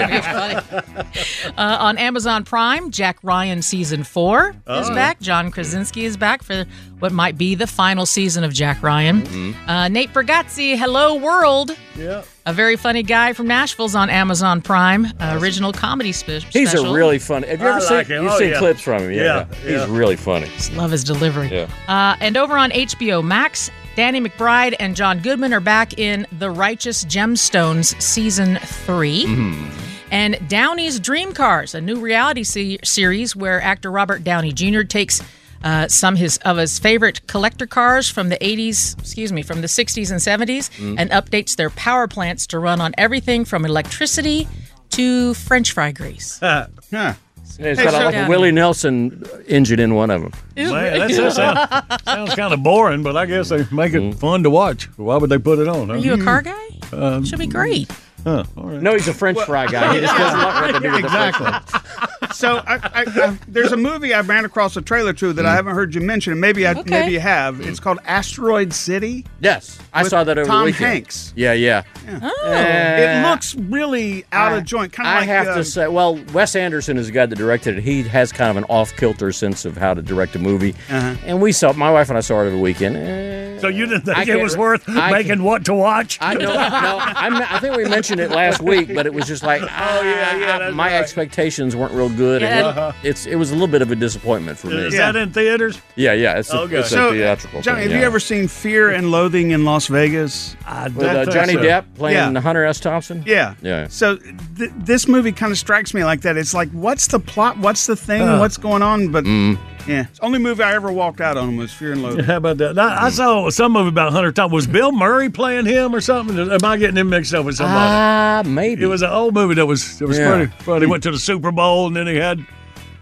Speaker 5: Uh, on Amazon Prime, Jack Ryan season four is
Speaker 2: Oh.
Speaker 5: back. John Krasinski is back for what might be the final season of Jack Ryan.
Speaker 3: Mm-hmm.
Speaker 5: Uh, Nate Bargatze, Hello World.
Speaker 2: Yeah.
Speaker 5: A very funny guy from Nashville's on Amazon Prime. Uh, original comedy spe-
Speaker 3: He's
Speaker 5: special.
Speaker 3: a really funny. Have you
Speaker 2: I
Speaker 3: ever
Speaker 2: like
Speaker 3: seen?
Speaker 2: him.
Speaker 3: You've
Speaker 2: Oh,
Speaker 3: seen
Speaker 2: yeah.
Speaker 3: clips from him? Yeah,
Speaker 2: Yeah,
Speaker 3: He's
Speaker 2: yeah.
Speaker 3: really funny.
Speaker 5: Just love his delivery.
Speaker 3: Yeah.
Speaker 5: Uh, and over on HBO Max, Danny McBride and John Goodman are back in The Righteous Gemstones season 3
Speaker 3: Mm-hmm.
Speaker 5: And Downey's Dream Cars, a new reality se- series where actor Robert Downey Jr. takes uh, some his of his favorite collector cars from the 80s, excuse me, from the 60s and 70s,
Speaker 3: Mm.
Speaker 5: and updates their power plants to run on everything from electricity to French fry grease.
Speaker 4: Huh.
Speaker 3: It's
Speaker 5: Hey,
Speaker 3: got
Speaker 5: so-
Speaker 3: like a Willie Nelson engine in one of them.
Speaker 2: Man, that sound, sounds kind of boring, but I guess they make it fun to watch. Why would they put it on?
Speaker 5: Are you a car guy?
Speaker 2: Um,
Speaker 5: Should be great.
Speaker 2: Huh, all right.
Speaker 3: No, he's a French fry guy. He just doesn't like what they do with the French
Speaker 4: exactly. So I, I, I, there's a movie I ran across a trailer to that I haven't heard you mention, and maybe I,
Speaker 5: Okay.
Speaker 4: maybe you have. It's called Asteroid City.
Speaker 3: Yes, I saw that over
Speaker 4: Tom
Speaker 3: the weekend.
Speaker 4: Hanks.
Speaker 3: Yeah, yeah.
Speaker 5: Oh.
Speaker 4: it looks really out of joint, kind of
Speaker 3: I
Speaker 4: like
Speaker 3: have
Speaker 4: uh,
Speaker 3: to say, well, Wes Anderson is the guy that directed it. He has kind of an off-kilter sense of how to direct a movie,
Speaker 4: Uh-huh.
Speaker 3: and we saw. My wife and I saw it over the weekend.
Speaker 2: So you didn't think
Speaker 3: I
Speaker 2: it was worth
Speaker 3: I
Speaker 2: making
Speaker 3: can-
Speaker 2: what to watch?
Speaker 3: I know. no, I, I think we mentioned it last week, but it was just like, oh
Speaker 2: yeah, yeah, that's
Speaker 3: my
Speaker 2: right.
Speaker 3: expectations weren't real good, and
Speaker 5: Yeah.
Speaker 3: it-
Speaker 2: Uh-huh.
Speaker 3: it's it was a little bit of a disappointment for me.
Speaker 2: Is
Speaker 4: Yeah.
Speaker 2: that in theaters?
Speaker 3: Yeah, yeah, it's a,
Speaker 2: Okay.
Speaker 3: it's a
Speaker 4: So,
Speaker 3: theatrical
Speaker 4: Johnny,
Speaker 3: thing.
Speaker 4: have
Speaker 3: yeah.
Speaker 4: you ever seen Fear and Loathing in Las Vegas?
Speaker 2: I
Speaker 3: with
Speaker 2: don't
Speaker 3: uh,
Speaker 2: think
Speaker 3: Johnny
Speaker 2: so.
Speaker 3: Depp playing
Speaker 4: Yeah.
Speaker 3: Hunter S. Thompson?
Speaker 4: Yeah.
Speaker 3: Yeah.
Speaker 4: So th- this movie kind of strikes me like that. It's like, what's the plot? What's the thing?
Speaker 2: Huh.
Speaker 4: What's going on? But
Speaker 3: Mm.
Speaker 4: Yeah, it's the only movie I ever walked out on was Fear and Loathing.
Speaker 2: How about that? I, I saw some movie about Hunter Thompson. Was Bill Murray playing him or something? Am I getting him mixed up with somebody?
Speaker 3: Ah, maybe.
Speaker 2: it was an old movie that was it was
Speaker 3: Yeah.
Speaker 2: pretty funny. He went to the Super Bowl and then he had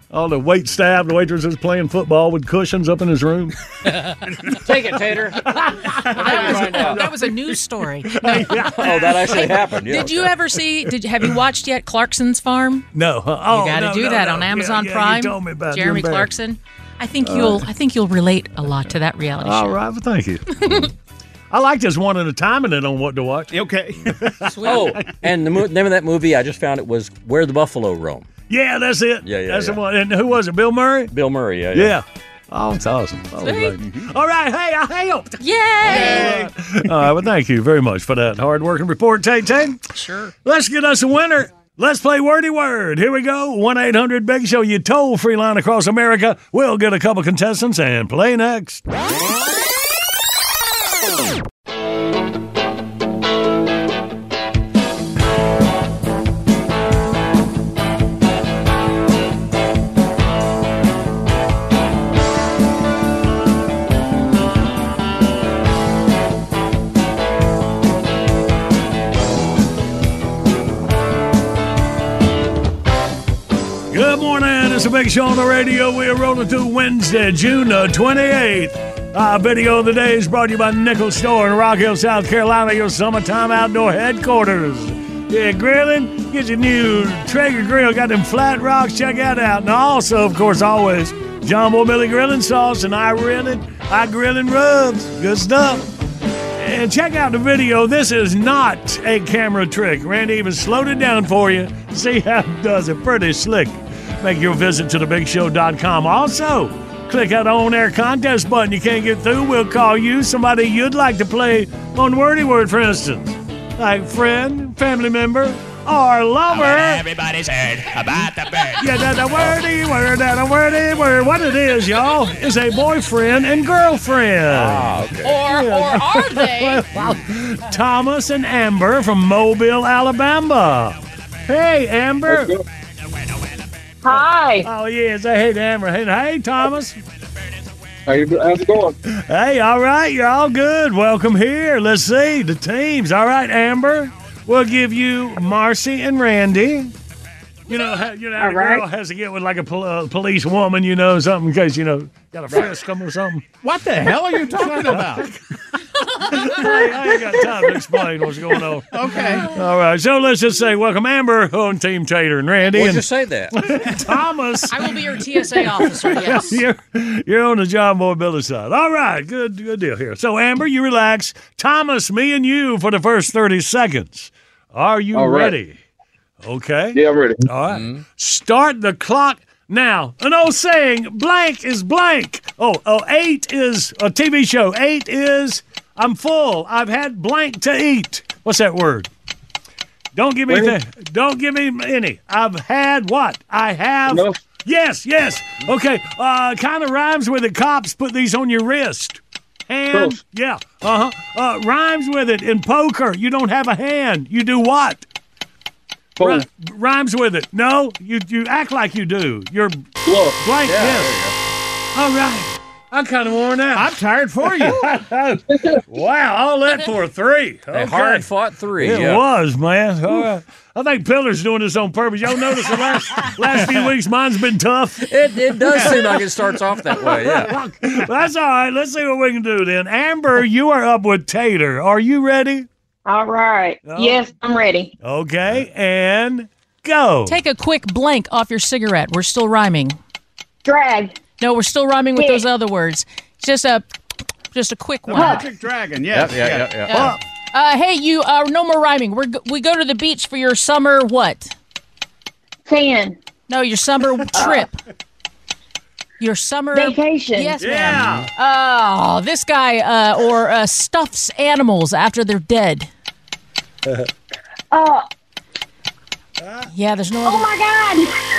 Speaker 2: all the wait staff, the waitresses playing football with cushions up in his room.
Speaker 3: Take it, Tater.
Speaker 5: That was, that was a news story.
Speaker 3: oh, that actually happened. Yeah.
Speaker 5: Did you ever see? Did have you watched yet Clarkson's Farm?
Speaker 2: No, oh,
Speaker 5: you got to
Speaker 2: no,
Speaker 5: do
Speaker 2: no,
Speaker 5: that
Speaker 2: no.
Speaker 5: on
Speaker 2: Yeah,
Speaker 5: Amazon
Speaker 2: yeah,
Speaker 5: Prime.
Speaker 2: You told me about
Speaker 5: Jeremy Clarkson. I think you'll. I think you'll relate a lot to that reality
Speaker 2: All
Speaker 5: show.
Speaker 2: right, well, thank you. I like this one at a time and it on what to watch.
Speaker 4: Okay.
Speaker 3: Oh, and the mo- name of that movie I just found it was Where the Buffalo Roam.
Speaker 2: Yeah, that's it.
Speaker 3: Yeah, yeah,
Speaker 2: That's
Speaker 3: yeah.
Speaker 2: the one. And who was it? Bill Murray?
Speaker 3: Bill Murray. Yeah,
Speaker 2: Yeah. Oh, it's awesome. I was
Speaker 5: See?
Speaker 2: All right, hey, I helped.
Speaker 5: Yay!
Speaker 2: All right, well, thank you very much for that hard working report, Tay Tay.
Speaker 5: Sure.
Speaker 2: Let's get us a winner. Let's play Wordy Word. Here we go. 1 800 Big Show, you toll free line across America. We'll get a couple contestants and play next. A big show on the radio. We are rolling through Wednesday, June uh, the 28th. Our video of the day is brought to you by Nichols Store in Rock Hill, South Carolina, your summertime outdoor headquarters. Yeah, grilling, get your new Traeger grill, got them flat rocks, check that out. And also, of course, always, John Boy Billy Grilling Sauce and I Grilling, I Grilling Rubs. Good stuff. And check out the video. This is not a camera trick. Randy even slowed it down for you. See how it does it. Pretty slick. Make your visit to thebigshow.com. Also, click that on air contest button. You can't get through, we'll call you. Somebody you'd like to play on Wordy Word, for instance. Like friend, family member, or lover.
Speaker 24: Everybody's heard about the bird.
Speaker 2: Yeah, that a wordy word, that a wordy word. What it is, y'all, is a boyfriend and girlfriend.
Speaker 3: Ah, okay.
Speaker 5: Or or are they?
Speaker 2: Well, Thomas and Amber from Mobile, Alabama. Hey, Amber.
Speaker 22: Hi.
Speaker 2: Oh, yes. I hate Amber. Hey, hey, Thomas.
Speaker 25: How you, how's it going?
Speaker 2: Hey, all right. You're all good. Welcome here. Let's see the teams. All right, Amber. We'll give you Marcy and Randy. You know, you know, how
Speaker 22: All
Speaker 2: the girl has to get with like a pol- uh, police woman, you know, something in case you know got a frisk them or something.
Speaker 13: What the hell are you talking about?
Speaker 2: I, I ain't got time to explain what's going on.
Speaker 13: Okay.
Speaker 2: All right, so let's just say welcome Amber on Team Tater and Randy
Speaker 3: Why'd
Speaker 2: and
Speaker 3: you say that?
Speaker 2: Thomas.
Speaker 5: I will be your TSA officer. Yes.
Speaker 2: you're, you're on the John Boy Billy side. All right, good good deal here. So Amber, you relax. Thomas, me and you for the first 30 seconds. Are you
Speaker 25: All right.
Speaker 2: ready? Okay.
Speaker 25: Yeah, I'm ready.
Speaker 2: All right. Mm-hmm. Start the clock Now, an old saying, blank is blank. Oh, oh, eight is a TV show. Eight is I'm full. I've had blank to eat. What's that word? Don't give me th- don't give me any. I've had what? I have
Speaker 25: No.
Speaker 2: Yes, yes. Okay. Uh kind of rhymes with the Cops put these on your wrist. Hand.
Speaker 25: Close.
Speaker 2: Yeah. Uh-huh. Uh rhymes with it in poker. You don't have a hand. You do what? Ri- rhymes with it. No, you you act like you do. You're
Speaker 25: Bluff.
Speaker 2: blank.
Speaker 25: Yeah,
Speaker 2: yes. All right. I'm kind of worn out.
Speaker 4: I'm tired for you.
Speaker 2: wow, all that for a three.
Speaker 3: A hard fought three.
Speaker 2: It
Speaker 3: yeah.
Speaker 2: was, man. All right. I think Pillar's doing this on purpose. Y'all notice the last last few weeks mine's been tough.
Speaker 3: It, it does seem like it starts off that way. Yeah.
Speaker 2: That's all right. Let's see what we can do then. Amber, you are up with Tater. Are you ready?
Speaker 26: All right.
Speaker 2: Oh.
Speaker 26: Yes, I'm ready.
Speaker 2: Okay, and go.
Speaker 5: Take a quick blank off your cigarette. We're still rhyming.
Speaker 26: Drag.
Speaker 5: No, we're still rhyming with those other words. Just a, just a quick
Speaker 4: The
Speaker 5: one.
Speaker 4: Magic Dragon. Yes.
Speaker 3: yeah, yeah, yeah, yeah.
Speaker 5: Uh, hey, you. Uh, no more rhyming. We're go- we go to the beach for your summer what?
Speaker 26: Fan.
Speaker 5: No, your summer trip. Your summer
Speaker 26: Vacation.
Speaker 5: Yes,
Speaker 2: Yeah.
Speaker 5: ma'am. Oh, this guy uh, or uh, stuffs animals after they're dead.
Speaker 26: Uh,
Speaker 5: Yeah, there's no
Speaker 26: oh
Speaker 5: other.
Speaker 26: my God.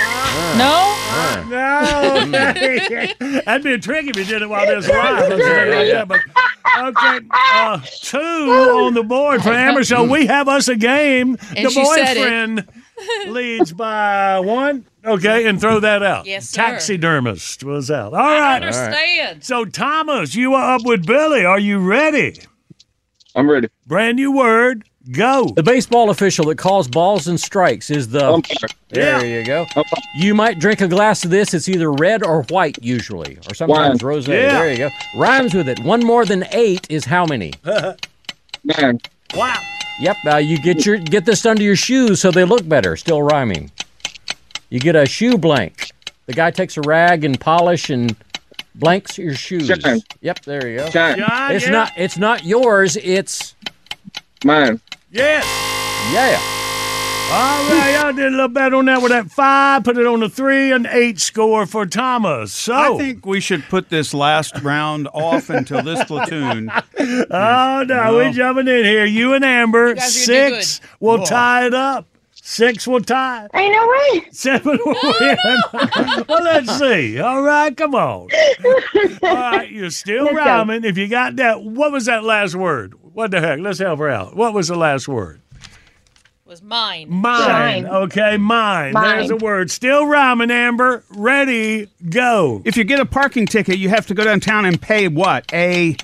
Speaker 5: No.
Speaker 2: No, that'd be tricky if you did it while this live. Let's say it like that, but okay, uh, two on the board for Amber. So we have us a game.
Speaker 5: And
Speaker 2: the
Speaker 5: she said
Speaker 2: boyfriend leads by one. Okay, and throw that out.
Speaker 5: Yes, sir.
Speaker 2: Taxidermist was out. All right.
Speaker 5: I
Speaker 2: right.
Speaker 5: understand.
Speaker 2: So Thomas, you are up with Billy. Are you ready?
Speaker 25: I'm ready.
Speaker 2: Brand new word. Go.
Speaker 3: The baseball official that calls balls and strikes is the.
Speaker 25: Umpire.
Speaker 3: There you go. You might drink a glass of this. It's either red or white usually, or sometimes
Speaker 25: Wine.
Speaker 3: rosé.
Speaker 2: Yeah.
Speaker 3: There you go. Rhymes with it. One more than eight is how many?
Speaker 25: Nine.
Speaker 2: Wow.
Speaker 3: Yep. Uh, you get your get this under your shoes so they look better. Still rhyming. You get a shoe blank. The guy takes a rag and polish and blanks your shoes.
Speaker 25: Shine.
Speaker 3: Yep. There you go.
Speaker 25: Shine.
Speaker 3: It's
Speaker 2: yeah.
Speaker 3: not. It's not yours. It's
Speaker 25: Mine.
Speaker 2: Yes.
Speaker 3: yeah.
Speaker 2: All right, y'all did a little better on that with that five. Put it on the three and eight score for Thomas. So
Speaker 4: I think we should put this last round off until this platoon.
Speaker 2: Oh no,
Speaker 4: No.
Speaker 2: we're jumping in here. You and Amber,
Speaker 5: guys are gonna do
Speaker 2: six will tie it up. Six will tie.
Speaker 26: Ain't no way.
Speaker 2: Seven will win. well, let's see. All right, come on. All right, you're still
Speaker 26: Let's go.
Speaker 2: rhyming. If you got that, what was that last word? What the heck? Let's help her out. What was the last word?
Speaker 5: Was mine.
Speaker 2: Mine.
Speaker 26: Shine.
Speaker 2: Okay, mine.
Speaker 26: Mine.
Speaker 2: There's a word. Still rhyming, Amber. Ready, go.
Speaker 4: If you get a parking ticket, you have to go downtown and pay what? A.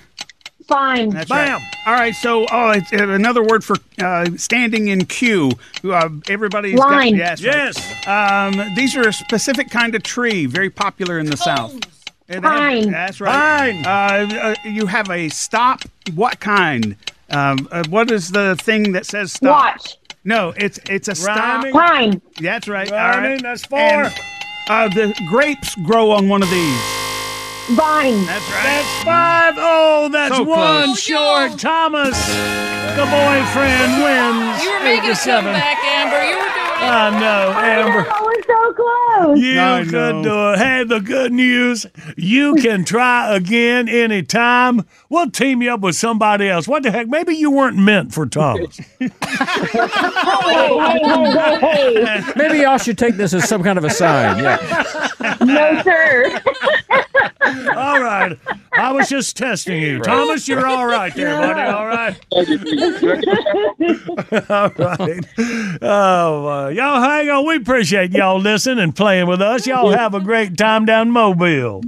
Speaker 26: Fine.
Speaker 4: That's
Speaker 2: Bam.
Speaker 4: right. All right. So, oh, it's uh, another word for uh, standing in queue. Uh, everybody's
Speaker 26: Line.
Speaker 4: got yes.
Speaker 2: Yes.
Speaker 4: right. Um, these are a specific kind of tree, very popular in the South. It has-
Speaker 26: Pine.
Speaker 4: that's right.
Speaker 2: Pine.
Speaker 4: Uh, uh, you have a stop. What kind? Um, uh, what is the thing that says stop?
Speaker 26: Watch.
Speaker 4: No, it's it's a stop.
Speaker 2: Rhyming.
Speaker 26: Pine.
Speaker 4: That's right. All
Speaker 2: Rhyming,
Speaker 4: right.
Speaker 2: that's four.
Speaker 4: And, uh, the grapes grow on one of these.
Speaker 26: Vine.
Speaker 4: That's right.
Speaker 2: That's five. Oh, that's
Speaker 4: So
Speaker 2: one
Speaker 4: close.
Speaker 2: Oh, short. Thomas, the boyfriend, wins.
Speaker 5: You were
Speaker 2: eight
Speaker 5: making
Speaker 2: to
Speaker 5: a
Speaker 2: seven.
Speaker 5: comeback, Amber. You were doing it.
Speaker 2: I know,
Speaker 26: oh, Amber. We're so close.
Speaker 2: You
Speaker 4: I
Speaker 2: could
Speaker 4: know.
Speaker 2: do it. Hey, the good news, you can try again anytime. We'll team you up with somebody else. What the heck? Maybe you weren't meant for Thomas.
Speaker 26: Hey, hey, hey, hey, hey.
Speaker 3: Maybe y'all should take this as some kind of a sign. Yeah.
Speaker 26: No, sir.
Speaker 2: all right. I was just testing you. Thomas, you're all right there, buddy. All right. all right. Oh, uh, y'all hang on. We appreciate y'all listening and playing with us. Y'all have a great time down Mobile.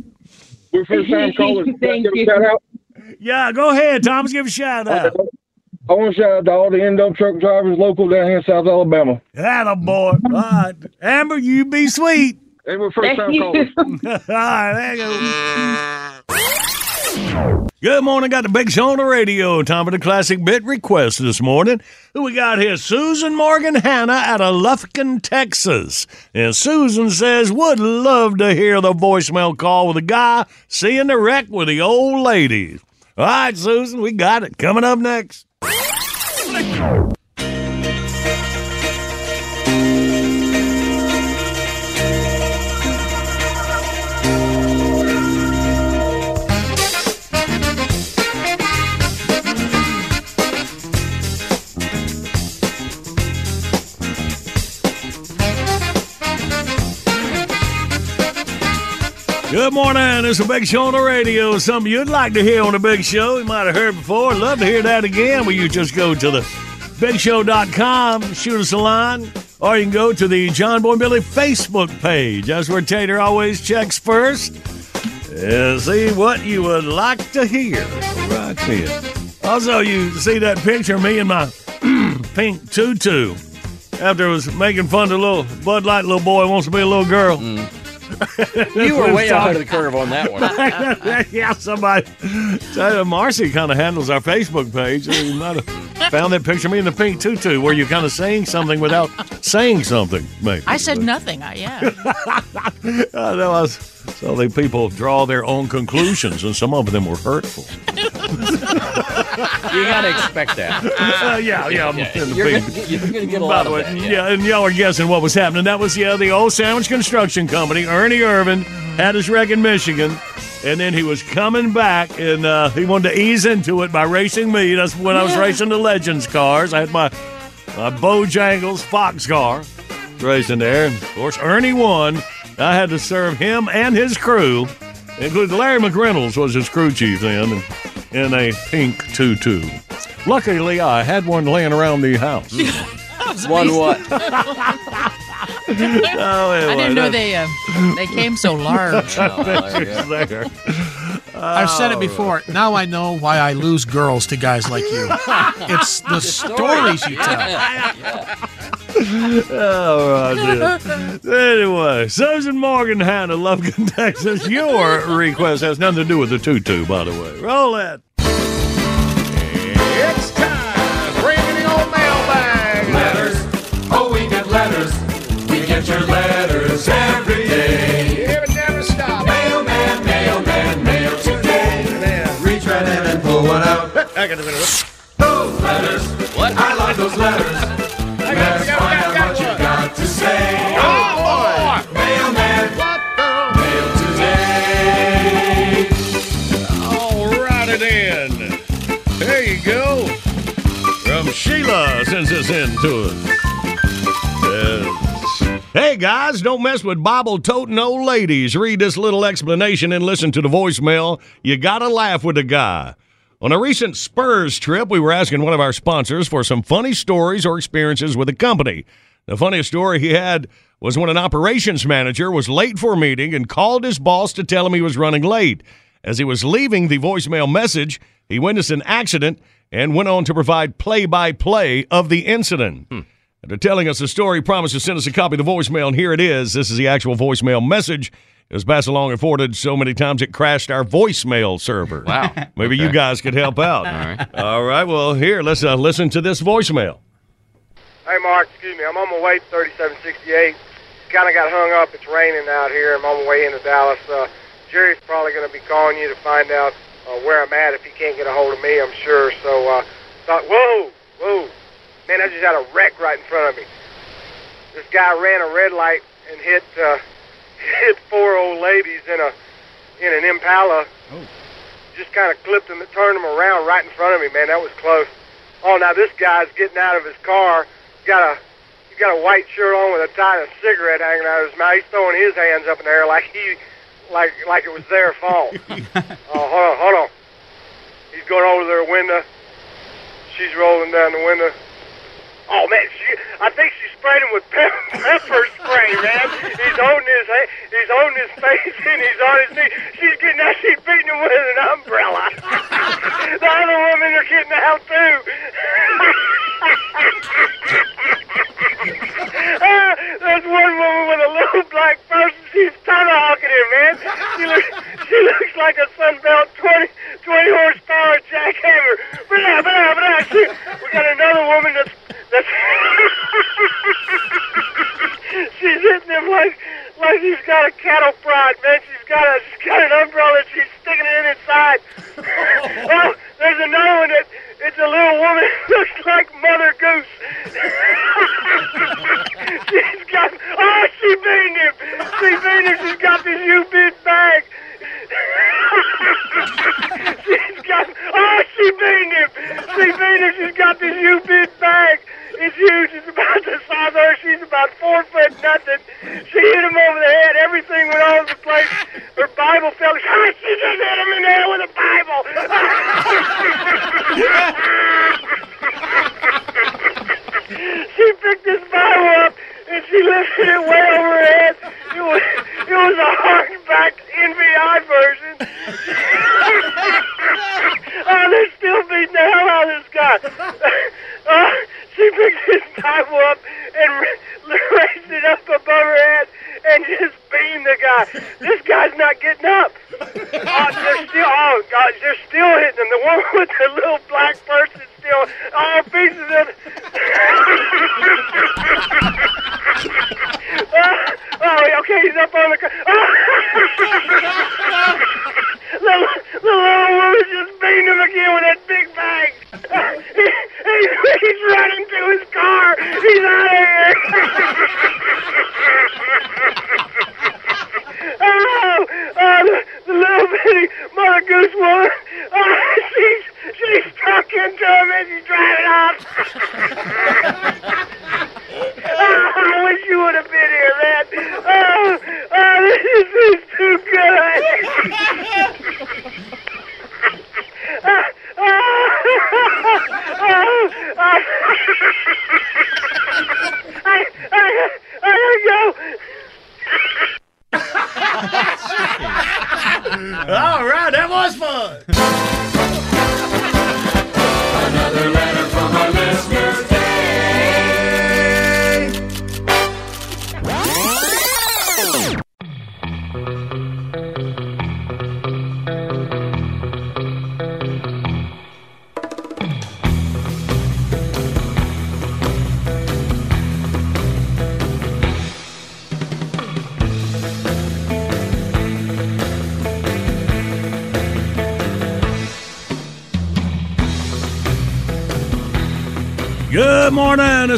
Speaker 25: We're first time callers.
Speaker 26: Thank
Speaker 25: give a
Speaker 26: you.
Speaker 25: shout out?
Speaker 2: Yeah, go ahead, Thomas. Give a shout out.
Speaker 25: I want to shout out to all the end up truck drivers local down here in South Alabama.
Speaker 2: Atta boy. All right. Amber, you be sweet.
Speaker 25: They were first time
Speaker 26: Thank
Speaker 25: callers.
Speaker 2: All right, there you go. Good morning. Got the big show on the radio. Time for the classic bit request this morning. Who we got here? Susan Morgan Hanna out of Lufkin, Texas. And Susan says, would love to hear the voicemail call with a guy seeing the wreck with the old ladies. All right, Susan, we got it. Coming up next. Good morning. It's a big show on the radio. Something you'd like to hear on the big show. You might have heard before. Love to hear that again. Well, you just go to the bigshow.com, shoot us a line, or you can go to the John Boy Billy Facebook page. That's where Tater always checks first. And see what you would like to hear right here. Also, you see that picture of me in my pink tutu after I was making fun of the little Bud Light little boy wants to be a little girl. Mm.
Speaker 3: You were way ahead of the curve on that one.
Speaker 2: yeah, somebody. So Marcy kind of handles our Facebook page. So you might have found that picture of me in the pink tutu where you're kind of saying something without saying something, maybe.
Speaker 5: I said nothing. I, yeah.
Speaker 2: I know. I was, so the people draw their own conclusions, and some of them were hurtful.
Speaker 3: You got to expect that.
Speaker 2: Uh, yeah, yeah. The
Speaker 3: You're gonna get- you're gonna get a
Speaker 2: By
Speaker 3: lot
Speaker 2: the
Speaker 3: of
Speaker 2: way,
Speaker 3: that,
Speaker 2: yeah. and y'all are guessing what was happening. That was yeah, the old sandwich construction company. Ernie Irvan had his wreck in Michigan, and then he was coming back, and uh, he wanted to ease into it by racing me. That's when I was racing the Legends cars. I had my my Bojangles Fox car racing there, and of course Ernie won. I had to serve him and his crew, including Larry McReynolds was his crew chief then, and, in a pink tutu. Luckily, I had one laying around the house.
Speaker 3: One what?
Speaker 2: Oh,
Speaker 5: I didn't know they uh, they came so large.
Speaker 2: Pictures there.
Speaker 13: I've said it before. Now I know why I lose girls to guys like you. It's the stories you tell.
Speaker 2: oh, right. Anyway, Susan Morgan, Hannah, Lufkin, Texas. Your request has nothing to do with the tutu, by the way. Roll it. Sheila sends this in to us. Hey guys, don't mess with Bible toting old ladies. Read this little explanation and listen to the voicemail. You gotta laugh with the guy. On a recent Spurs trip, we were asking one of our sponsors for some funny stories or experiences with the company. The funniest story he had was when an operations manager was late for a meeting and called his boss to tell him he was running late. As he was leaving the voicemail message, he witnessed an accident and went on to provide play by play of the incident. After telling us the story, he promised to send us a copy of the voicemail, and here it is. This is the actual voicemail message. It was passed along and forwarded so many times it crashed our voicemail server.
Speaker 3: Wow.
Speaker 2: Maybe you guys could help out.
Speaker 3: All right.
Speaker 2: All right. Well, here, let's uh, listen to this voicemail.
Speaker 27: Hey, Mark, excuse me. I'm on my way to 3768. Kind of got hung up. It's raining out here. I'm on my way into Dallas. Uh, Jerry's probably going to be calling you to find out uh, where I'm at if he can't get a hold of me, I'm sure. So, uh, thought, whoa, whoa. Man, I just had a wreck right in front of me. This guy ran a red light and hit uh, hit four old ladies in a in an Impala. Just kind of clipped them, turned them around right in front of me. Man, that was close. Oh, now this guy's getting out of his car. Got a he's got a white shirt on with a tie and a cigarette hanging out of his mouth. He's throwing his hands up in the air like he like like it was their fault. oh, hold on, hold on. He's going over to their window. She's rolling down the window. Oh man, she I think she sprayed him with pepper, pepper spray, man. He's holding his he's holding his face and he's on his knee. She's getting out, she's beating him with an umbrella. the other women are getting out too. Ah, There's one woman with a little black person. She's tomahawking him, man. She looks, she looks like a Sunbelt 20, 20 horsepower jackhammer. Blah, blah, blah. She, we got another woman that's she's hitting him like like he's got a cattle prod, man. She's got a she's got an umbrella. And she's sticking it in his side. oh, there's another one that it's a little woman that looks like Mother Goose. she's got oh she beating him. She beating him. She's got this U-bit bag. she's got oh she beating him. She beating him. She's got this U-bit bag. Just let him
Speaker 2: in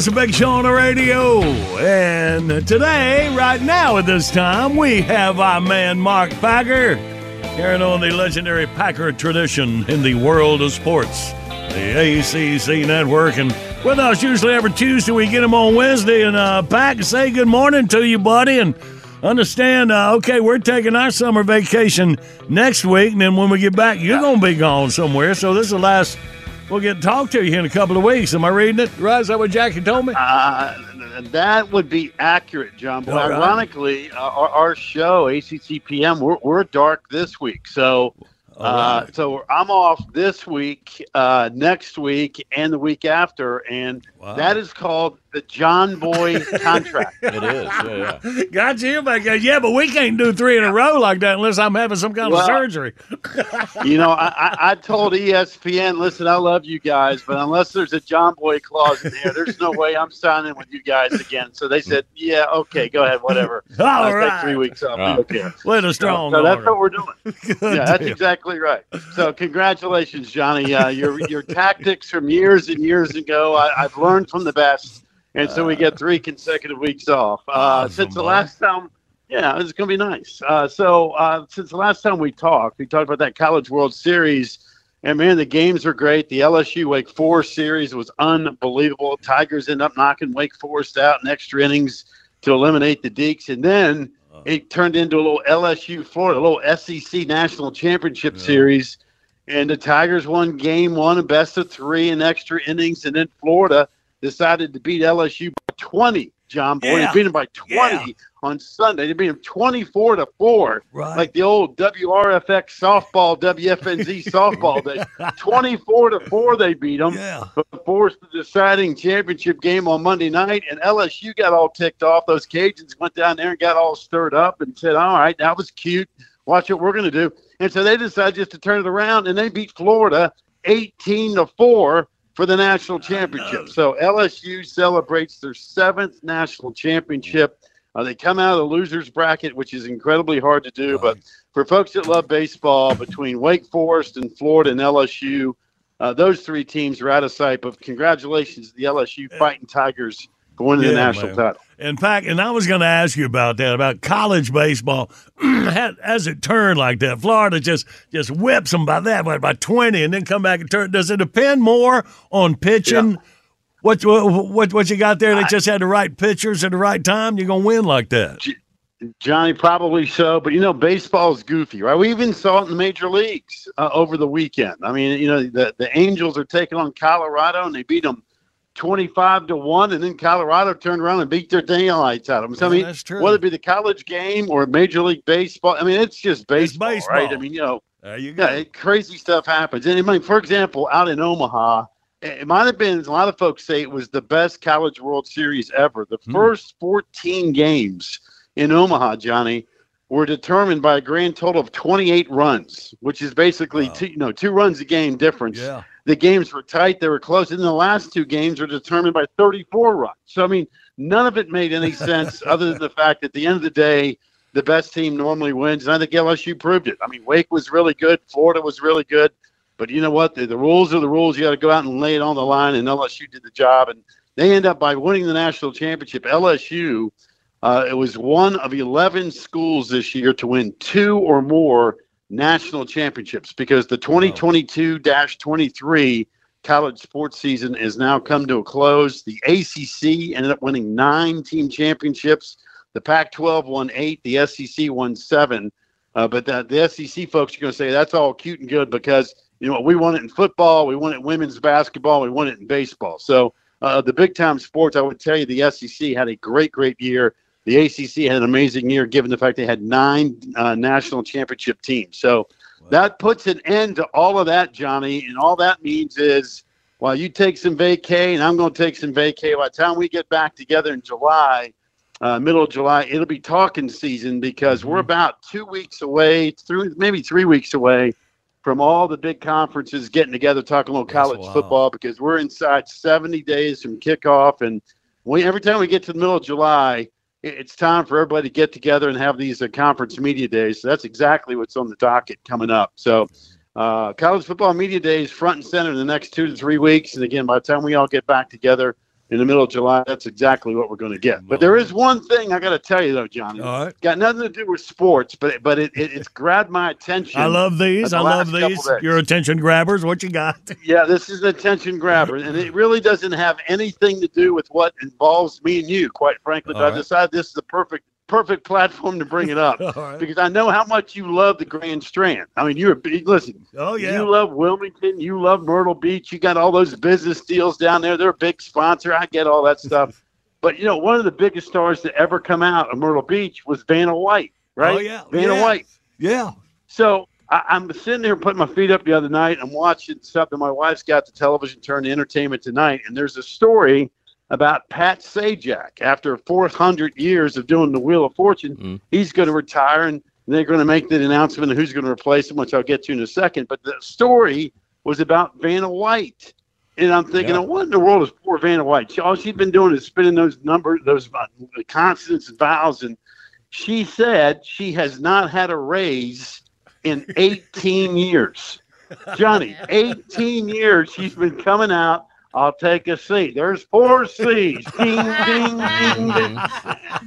Speaker 2: It's a big show on the radio. And today, right now at this time, we have our man Mark Packer carrying on the legendary Packer tradition in the world of sports, the ACC network. And with us usually every Tuesday, we get him on Wednesday. And uh, Pack, say good morning to you, buddy. And understand, uh, okay, we're taking our summer vacation next week. And then when we get back, you're going to be gone somewhere. So this is the last we'll get to talk to you in a couple of weeks. Am I reading it right? Is that what Jackie told me?
Speaker 28: Uh, that would be accurate, John. But
Speaker 2: right.
Speaker 28: ironically, uh, our, our show, ACCPM, we're, we're dark this week. So, uh, so I'm off this week, uh, next week, and the week after, and that is called the John Boy contract.
Speaker 3: It is, yeah, yeah.
Speaker 2: Got you back there. Yeah, but we can't do three in a row like that unless I'm having some kind
Speaker 28: Well,
Speaker 2: of surgery.
Speaker 28: you know, I, I, I told ESPN, listen, I love you guys, but unless there's a John Boy clause in there, there's no way I'm signing with you guys again. So they said, yeah, okay, go ahead, whatever.
Speaker 2: All
Speaker 28: I'll
Speaker 2: right.
Speaker 28: take three weeks off.
Speaker 3: Right.
Speaker 28: Okay.
Speaker 2: With a strong
Speaker 28: So, so that's what we're doing. yeah, that's exactly right. So congratulations, Johnny. Uh, your your tactics from years and years ago, I, I've learned from the best, and so we get three consecutive weeks off. Uh, since the last time, yeah, it's going to be nice. Uh, so uh, since the last time we talked, we talked about that College World Series. And man, the games were great. The LSU Wake Forest series was unbelievable. Tigers end up knocking Wake Forest out in extra innings to eliminate the Deacs, and then it turned into a little LSU Florida, a little SEC National Championship series. And the Tigers won game one, a best of three in extra innings, and then Florida decided to beat LSU by 20. John Boy,
Speaker 2: Yeah.
Speaker 28: they beat them by 20 on Sunday. They beat him 24 to four,
Speaker 2: Right.
Speaker 28: like the old WRFX softball, WFNZ softball day. 24 to four, they beat them.
Speaker 2: Yeah.
Speaker 28: But forced the deciding championship game on Monday night, and LSU got all ticked off. Those Cajuns went down there and got all stirred up and said, "All right, that was cute. Watch what we're going to do." And so they decided just to turn it around, and they beat Florida 18 to four for the national championship. So LSU celebrates their seventh national championship. Uh, they come out of the losers bracket, which is incredibly hard to do. But for folks that love baseball, between Wake Forest and Florida and LSU, uh, those three teams are out of sight. But congratulations to the LSU Fighting Tigers for winning the national
Speaker 2: man.
Speaker 28: title.
Speaker 2: In fact, and I was going to ask you about that about college baseball. As it turned like that, Florida just just whips them by that what, by twenty, and then come back and turn. Does it depend more on pitching? What, what what what you got there? They just had the right pitchers at the right time. You're gonna win like that.
Speaker 28: Johnny, probably so, but you know, baseball is goofy, right? We even saw it in the major leagues uh, over the weekend. I mean, you know, the, the Angels are taking on Colorado and they beat them 25 to 1, and then Colorado turned around and beat their daylights out of them. So, I mean,
Speaker 2: that's true.
Speaker 28: whether it be the college game or Major League Baseball, I mean, it's just baseball, right? I mean, you know,
Speaker 2: There you go.
Speaker 28: yeah, crazy stuff happens. And I mean, for example, out in Omaha, it might have been a lot of folks say it was the best college World Series ever. The
Speaker 2: Hmm.
Speaker 28: first 14 games in Omaha, Johnny, were determined by a grand total of 28 runs, which is basically two, you know two runs a game difference.
Speaker 2: Yeah.
Speaker 28: The games were tight; they were close, and the last two games were determined by 34 runs. So I mean, none of it made any sense other than the fact that at the end of the day, the best team normally wins, and I think LSU proved it. I mean, Wake was really good, Florida was really good, but you know what? The, the rules are the rules. You got to go out and lay it on the line, and LSU did the job, and they end up by winning the national championship. LSU, uh, it was one of 11 schools this year to win two or more national championships because the 2022-23 college sports season is now come to a close. The ACC ended up winning nine team championships. The Pac-12 won eight. The SEC won seven. Uh, but the, the SEC folks are going to say that's all cute and good because you know we won it in football, we won it in women's basketball, we won it in baseball. So uh, the big time sports, I would tell you, the SEC had a great, great year. The ACC had an amazing year, given the fact they had nine uh, national championship teams. So that puts an end to all of that, Johnny. And all that means is, while you take some vacay, and I'm going to take some vacay. By the time we get back together in July, uh, middle of July, it'll be talking season because we're about two weeks away, through maybe three weeks away from all the big conferences getting together, talking about little college football because we're inside 70 days from kickoff. And we, every time we get to the middle of July, it's time for everybody to get together and have these uh, conference media days. So that's exactly what's on the docket coming up. So, uh, college football media days front and center in the next two to three weeks. And again, by the time we all get back together in the middle of July, that's exactly what we're going to get. But there is one thing I got to tell you though, Johnny.
Speaker 2: All right.
Speaker 28: Got nothing to do with sports, but but it, it it's grabbed my attention.
Speaker 2: I love these.
Speaker 28: the
Speaker 2: I love these. Your attention grabbers. What you got?
Speaker 28: Yeah, this is an attention grabber, and it really doesn't have anything to do with what involves me and you, quite frankly. But
Speaker 2: All
Speaker 28: I
Speaker 2: right.
Speaker 28: decided this is the perfect perfect platform to bring it up
Speaker 2: right.
Speaker 28: because I know how much you love the Grand Strand. I mean, you're a big listen.
Speaker 2: Oh, yeah.
Speaker 28: You love Wilmington. You love Myrtle Beach. You got all those business deals down there. They're a big sponsor. I get all that stuff. But you know, one of the biggest stars to ever come out of Myrtle Beach was Vanna White, oh, right?
Speaker 2: Oh, yeah.
Speaker 28: Vanna
Speaker 2: Yeah.
Speaker 28: White.
Speaker 2: Yeah.
Speaker 28: So I, I'm sitting there putting my feet up the other night. I'm watching something. My wife's got the television turned to entertainment tonight, and there's a story about Pat Sajak. After 400 years of doing the Wheel of Fortune, he's going to retire, and they're going to make the announcement of who's going to replace him, which I'll get to in a second. But the story was about Vanna White. And I'm thinking,
Speaker 2: Yeah.
Speaker 28: what in the world is poor Vanna White? She, all she's been doing is spinning those numbers, those uh, consonants and vowels. And she said she has not had a raise in 18 years. Johnny, 18 years she's been coming out. I'll take a seat. There's four C's. Ding, ding, ding, ding.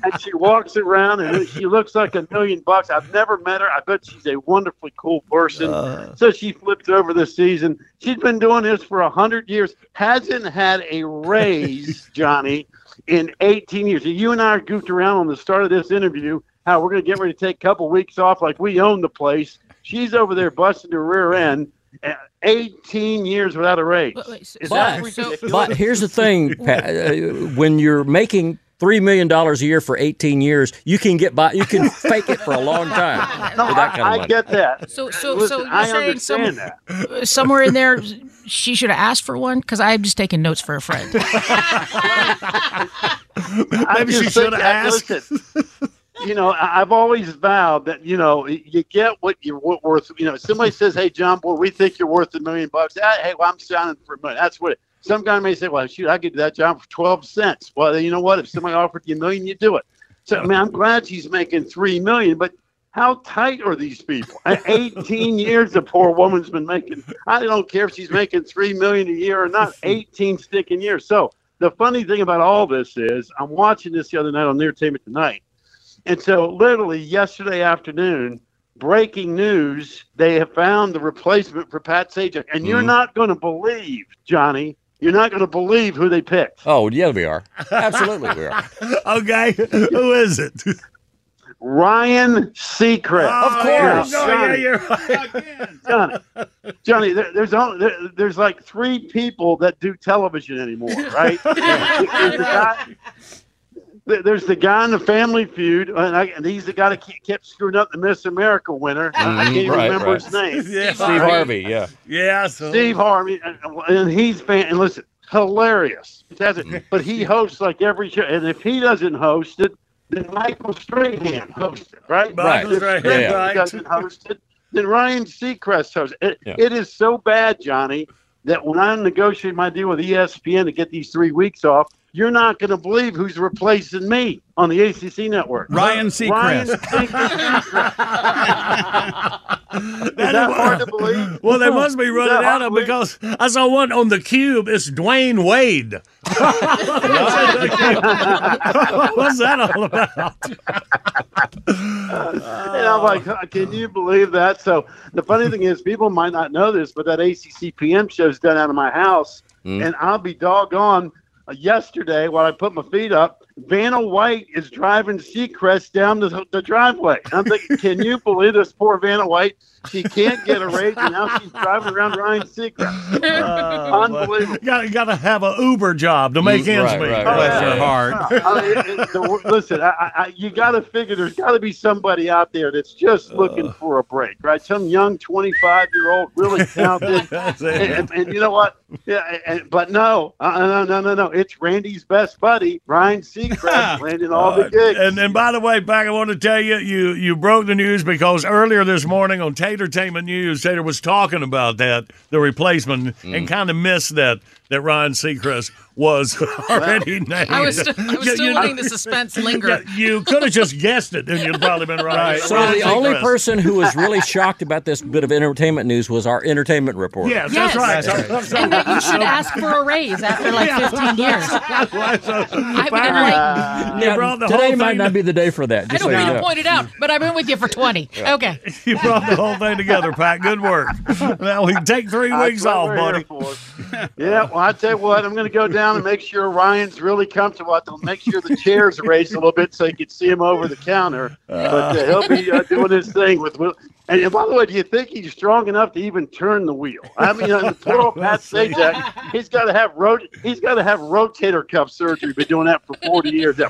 Speaker 28: And she walks around and she looks like a million bucks. I've never met her. I bet she's a wonderfully cool person. Uh. so she flips over the season. She's been doing this for 100 years. Hasn't had a raise, Johnny, in 18 years. You and I goofed around on the start of this interview how we're going to get ready to take a couple weeks off like we own the place. She's over there busting her rear end. Uh, 18 years without a raise. Is that
Speaker 3: But,
Speaker 28: ridiculous?
Speaker 3: but here's the thing, Pat, uh, when you're making three million dollars a year for 18 years, you can get by. You can fake it for a long time
Speaker 28: No,
Speaker 3: with that kind of
Speaker 28: I, I get that.
Speaker 5: So, so,
Speaker 28: Listen,
Speaker 5: so you're
Speaker 28: I
Speaker 5: saying some,
Speaker 28: that.
Speaker 5: somewhere in there, she should have asked for one because I'm just taking notes for a friend.
Speaker 2: Maybe she should have asked.
Speaker 28: listen, you know, I've always vowed that you know you get what you're worth. You know, somebody says, "Hey, John Boy, we think you're worth a million bucks." Ah, Hey, well, I'm signing for a million. That's what. It, some guy may say, "Well, shoot, I could do that job for twelve cents." Well, you know what? If somebody offered you a million, you do it. So, I mean, I'm glad she's making three million, but how tight are these people? 18 years, the poor woman's been making. I don't care if she's making three million a year or not. 18 sticking years. So the funny thing about all this is, I'm watching this the other night on Entertainment Tonight, and so literally yesterday afternoon, breaking news: they have found the replacement for Pat Sajak, and you're
Speaker 3: Mhm.
Speaker 28: not going to believe, Johnny. You're not going to believe who they picked.
Speaker 3: Oh yeah, we are. Absolutely, we are.
Speaker 2: okay, who is it?
Speaker 28: Ryan Seacrest.
Speaker 2: Of
Speaker 28: course.
Speaker 2: Oh, yeah, you're right.
Speaker 28: Johnny, Johnny, there, there's only there, there's like three people that do television anymore, right? there's, the guy, there- there's the guy in the Family Feud, and, I, and he's the guy that kept screwing up the Miss America winner. I mm-hmm.
Speaker 3: can't
Speaker 28: even
Speaker 3: right,
Speaker 28: remember
Speaker 3: right.
Speaker 28: his name.
Speaker 2: Yeah.
Speaker 3: Steve Harvey, yeah.
Speaker 2: Yeah, so
Speaker 28: Steve Harvey, and, and he's fan. And listen, hilarious. Fantastic. Mm. But he hosts like every show, and if he doesn't host it, then Michael Strahan hosts it, right?
Speaker 2: Right.
Speaker 28: If
Speaker 2: Strahan,
Speaker 28: Strahan
Speaker 2: right.
Speaker 28: doesn't host it, then Ryan Seacrest hosts it.
Speaker 3: Yeah.
Speaker 28: It is so bad, Johnny, that when I negotiated my deal with ESPN to get these three weeks off, you're not going to believe who's replacing me on the ACC network.
Speaker 4: Ryan
Speaker 28: Ryan
Speaker 4: Seacrest.
Speaker 28: Seacrest. Is that hard to believe?
Speaker 2: Well, they must be running out of because I saw one on the cube. It's Dwyane Wade. What's that all about?
Speaker 28: and I'm like, can you believe that? So the funny thing is, people might not know this, but that ACC PM show's done out of my house, mm. and I'll be doggone. Yesterday, while I put my feet up, Vanna White is driving Seacrest down the, the driveway. I'm thinking, can you believe this poor Vanna White? She can't get a raise, and now she's driving around Ryan Seacrest. Unbelievable.
Speaker 2: Got got to have a Uber job to make ends
Speaker 3: right,
Speaker 2: meet.
Speaker 3: right,
Speaker 4: Bless
Speaker 3: right.
Speaker 4: her heart.
Speaker 28: I mean, it- it- the- listen, I, I, I- you got to figure there's got to be somebody out there that's just looking for a break, right? Some young 25 year old, really talented. And, and, and you know what? Yeah, and, but no, uh, no, no, no, no. It's Randy's best buddy, Ryan Seacrest, landing all the gigs.
Speaker 2: And and by the way, Pack, I want to tell you, you you broke the news because earlier this morning on Tatertainment News, Tater was talking about that the replacement
Speaker 3: Mm.
Speaker 2: and kind of missed that that Ryan Seacrest was already named.
Speaker 5: I was, st- I was
Speaker 2: You-
Speaker 5: still
Speaker 2: you-
Speaker 5: letting the suspense linger.
Speaker 2: Yeah, you could have just guessed it, and you'd probably been right.
Speaker 3: So
Speaker 2: Ryan
Speaker 3: the only
Speaker 2: Seacrest.
Speaker 3: person who was really shocked about this bit of entertainment news was our entertainment reporter.
Speaker 2: Yes,
Speaker 5: Yes.
Speaker 2: that's right. So- so-
Speaker 5: and that you should ask for a raise after like 15 years.
Speaker 2: That's why, so-
Speaker 5: I've been
Speaker 2: Pack,
Speaker 5: like,
Speaker 2: you
Speaker 3: Yeah,
Speaker 2: brought the
Speaker 3: today
Speaker 2: whole
Speaker 3: might not be the day for that.
Speaker 5: I don't
Speaker 3: so
Speaker 5: need to point it out, but I've been with you for 20. Okay.
Speaker 2: You brought the whole thing together, Pat. Good work. Now we can take three weeks off,
Speaker 28: we're
Speaker 2: buddy.
Speaker 28: Yeah, well, I tell you what, I'm going to go down and make sure Ryan's really comfortable. I have to make sure the chairs are raised a little bit so you can see him over the counter. But uh, he'll be uh, doing his thing with. And, by the way, do you think he's strong enough to even turn the wheel? I mean, uh, poor old Pat Sajak, he's got to have rot- he's got to have rotator cuff surgery. Been doing that for 40 years. I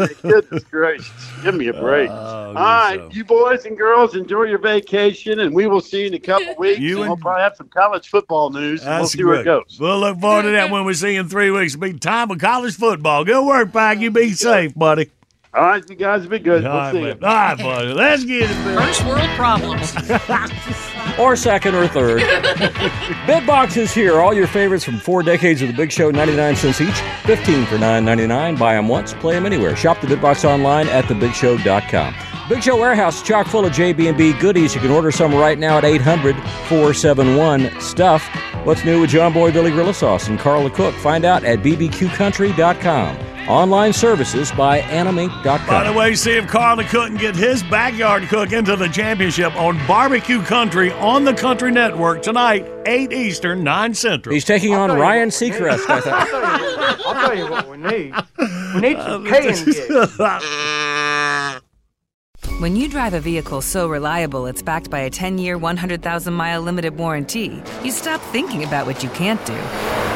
Speaker 28: mean, goodness gracious, give me a break. All right, you boys and girls, enjoy your vacation, and we will see you in a couple weeks.
Speaker 2: You
Speaker 28: and
Speaker 2: and-
Speaker 28: we'll probably have some college football news, and we'll see where it goes.
Speaker 2: We'll look forward to that when we see you in three weeks. It'll be time of college football. Good work, Pack. You be safe, buddy.
Speaker 28: All right, you guys be good.
Speaker 2: All
Speaker 28: we'll
Speaker 2: right,
Speaker 28: see
Speaker 2: man.
Speaker 28: you.
Speaker 2: All right, buddy. Let's get it, Bill.
Speaker 5: First world problems.
Speaker 3: or second or third. Bitbox is here. All your favorites from four decades of the Big Show, 99 cents each, 15 for 9.99. Buy them once, play them anywhere. Shop the Bitbox online at thebigshow.com. Big Show Warehouse, chock full of JB&B goodies. You can order some right now at 800-471-STUFF. What's new with John Boy, Billy Gorilla Sauce, and Carl the Cook? Find out at bbqcountry.com. Online services by animink.com.
Speaker 2: By the way, see if Carl the Cook can get his backyard cook into the championship on Barbecue Country on the Country Network tonight, 8 Eastern, 9 Central.
Speaker 3: He's taking on Ryan Seacrest, I thought.
Speaker 29: I'll tell you what we need. We need some K and
Speaker 30: When you drive a vehicle so reliable it's backed by a 10 year, 100,000 mile limited warranty, you stop thinking about what you can't do and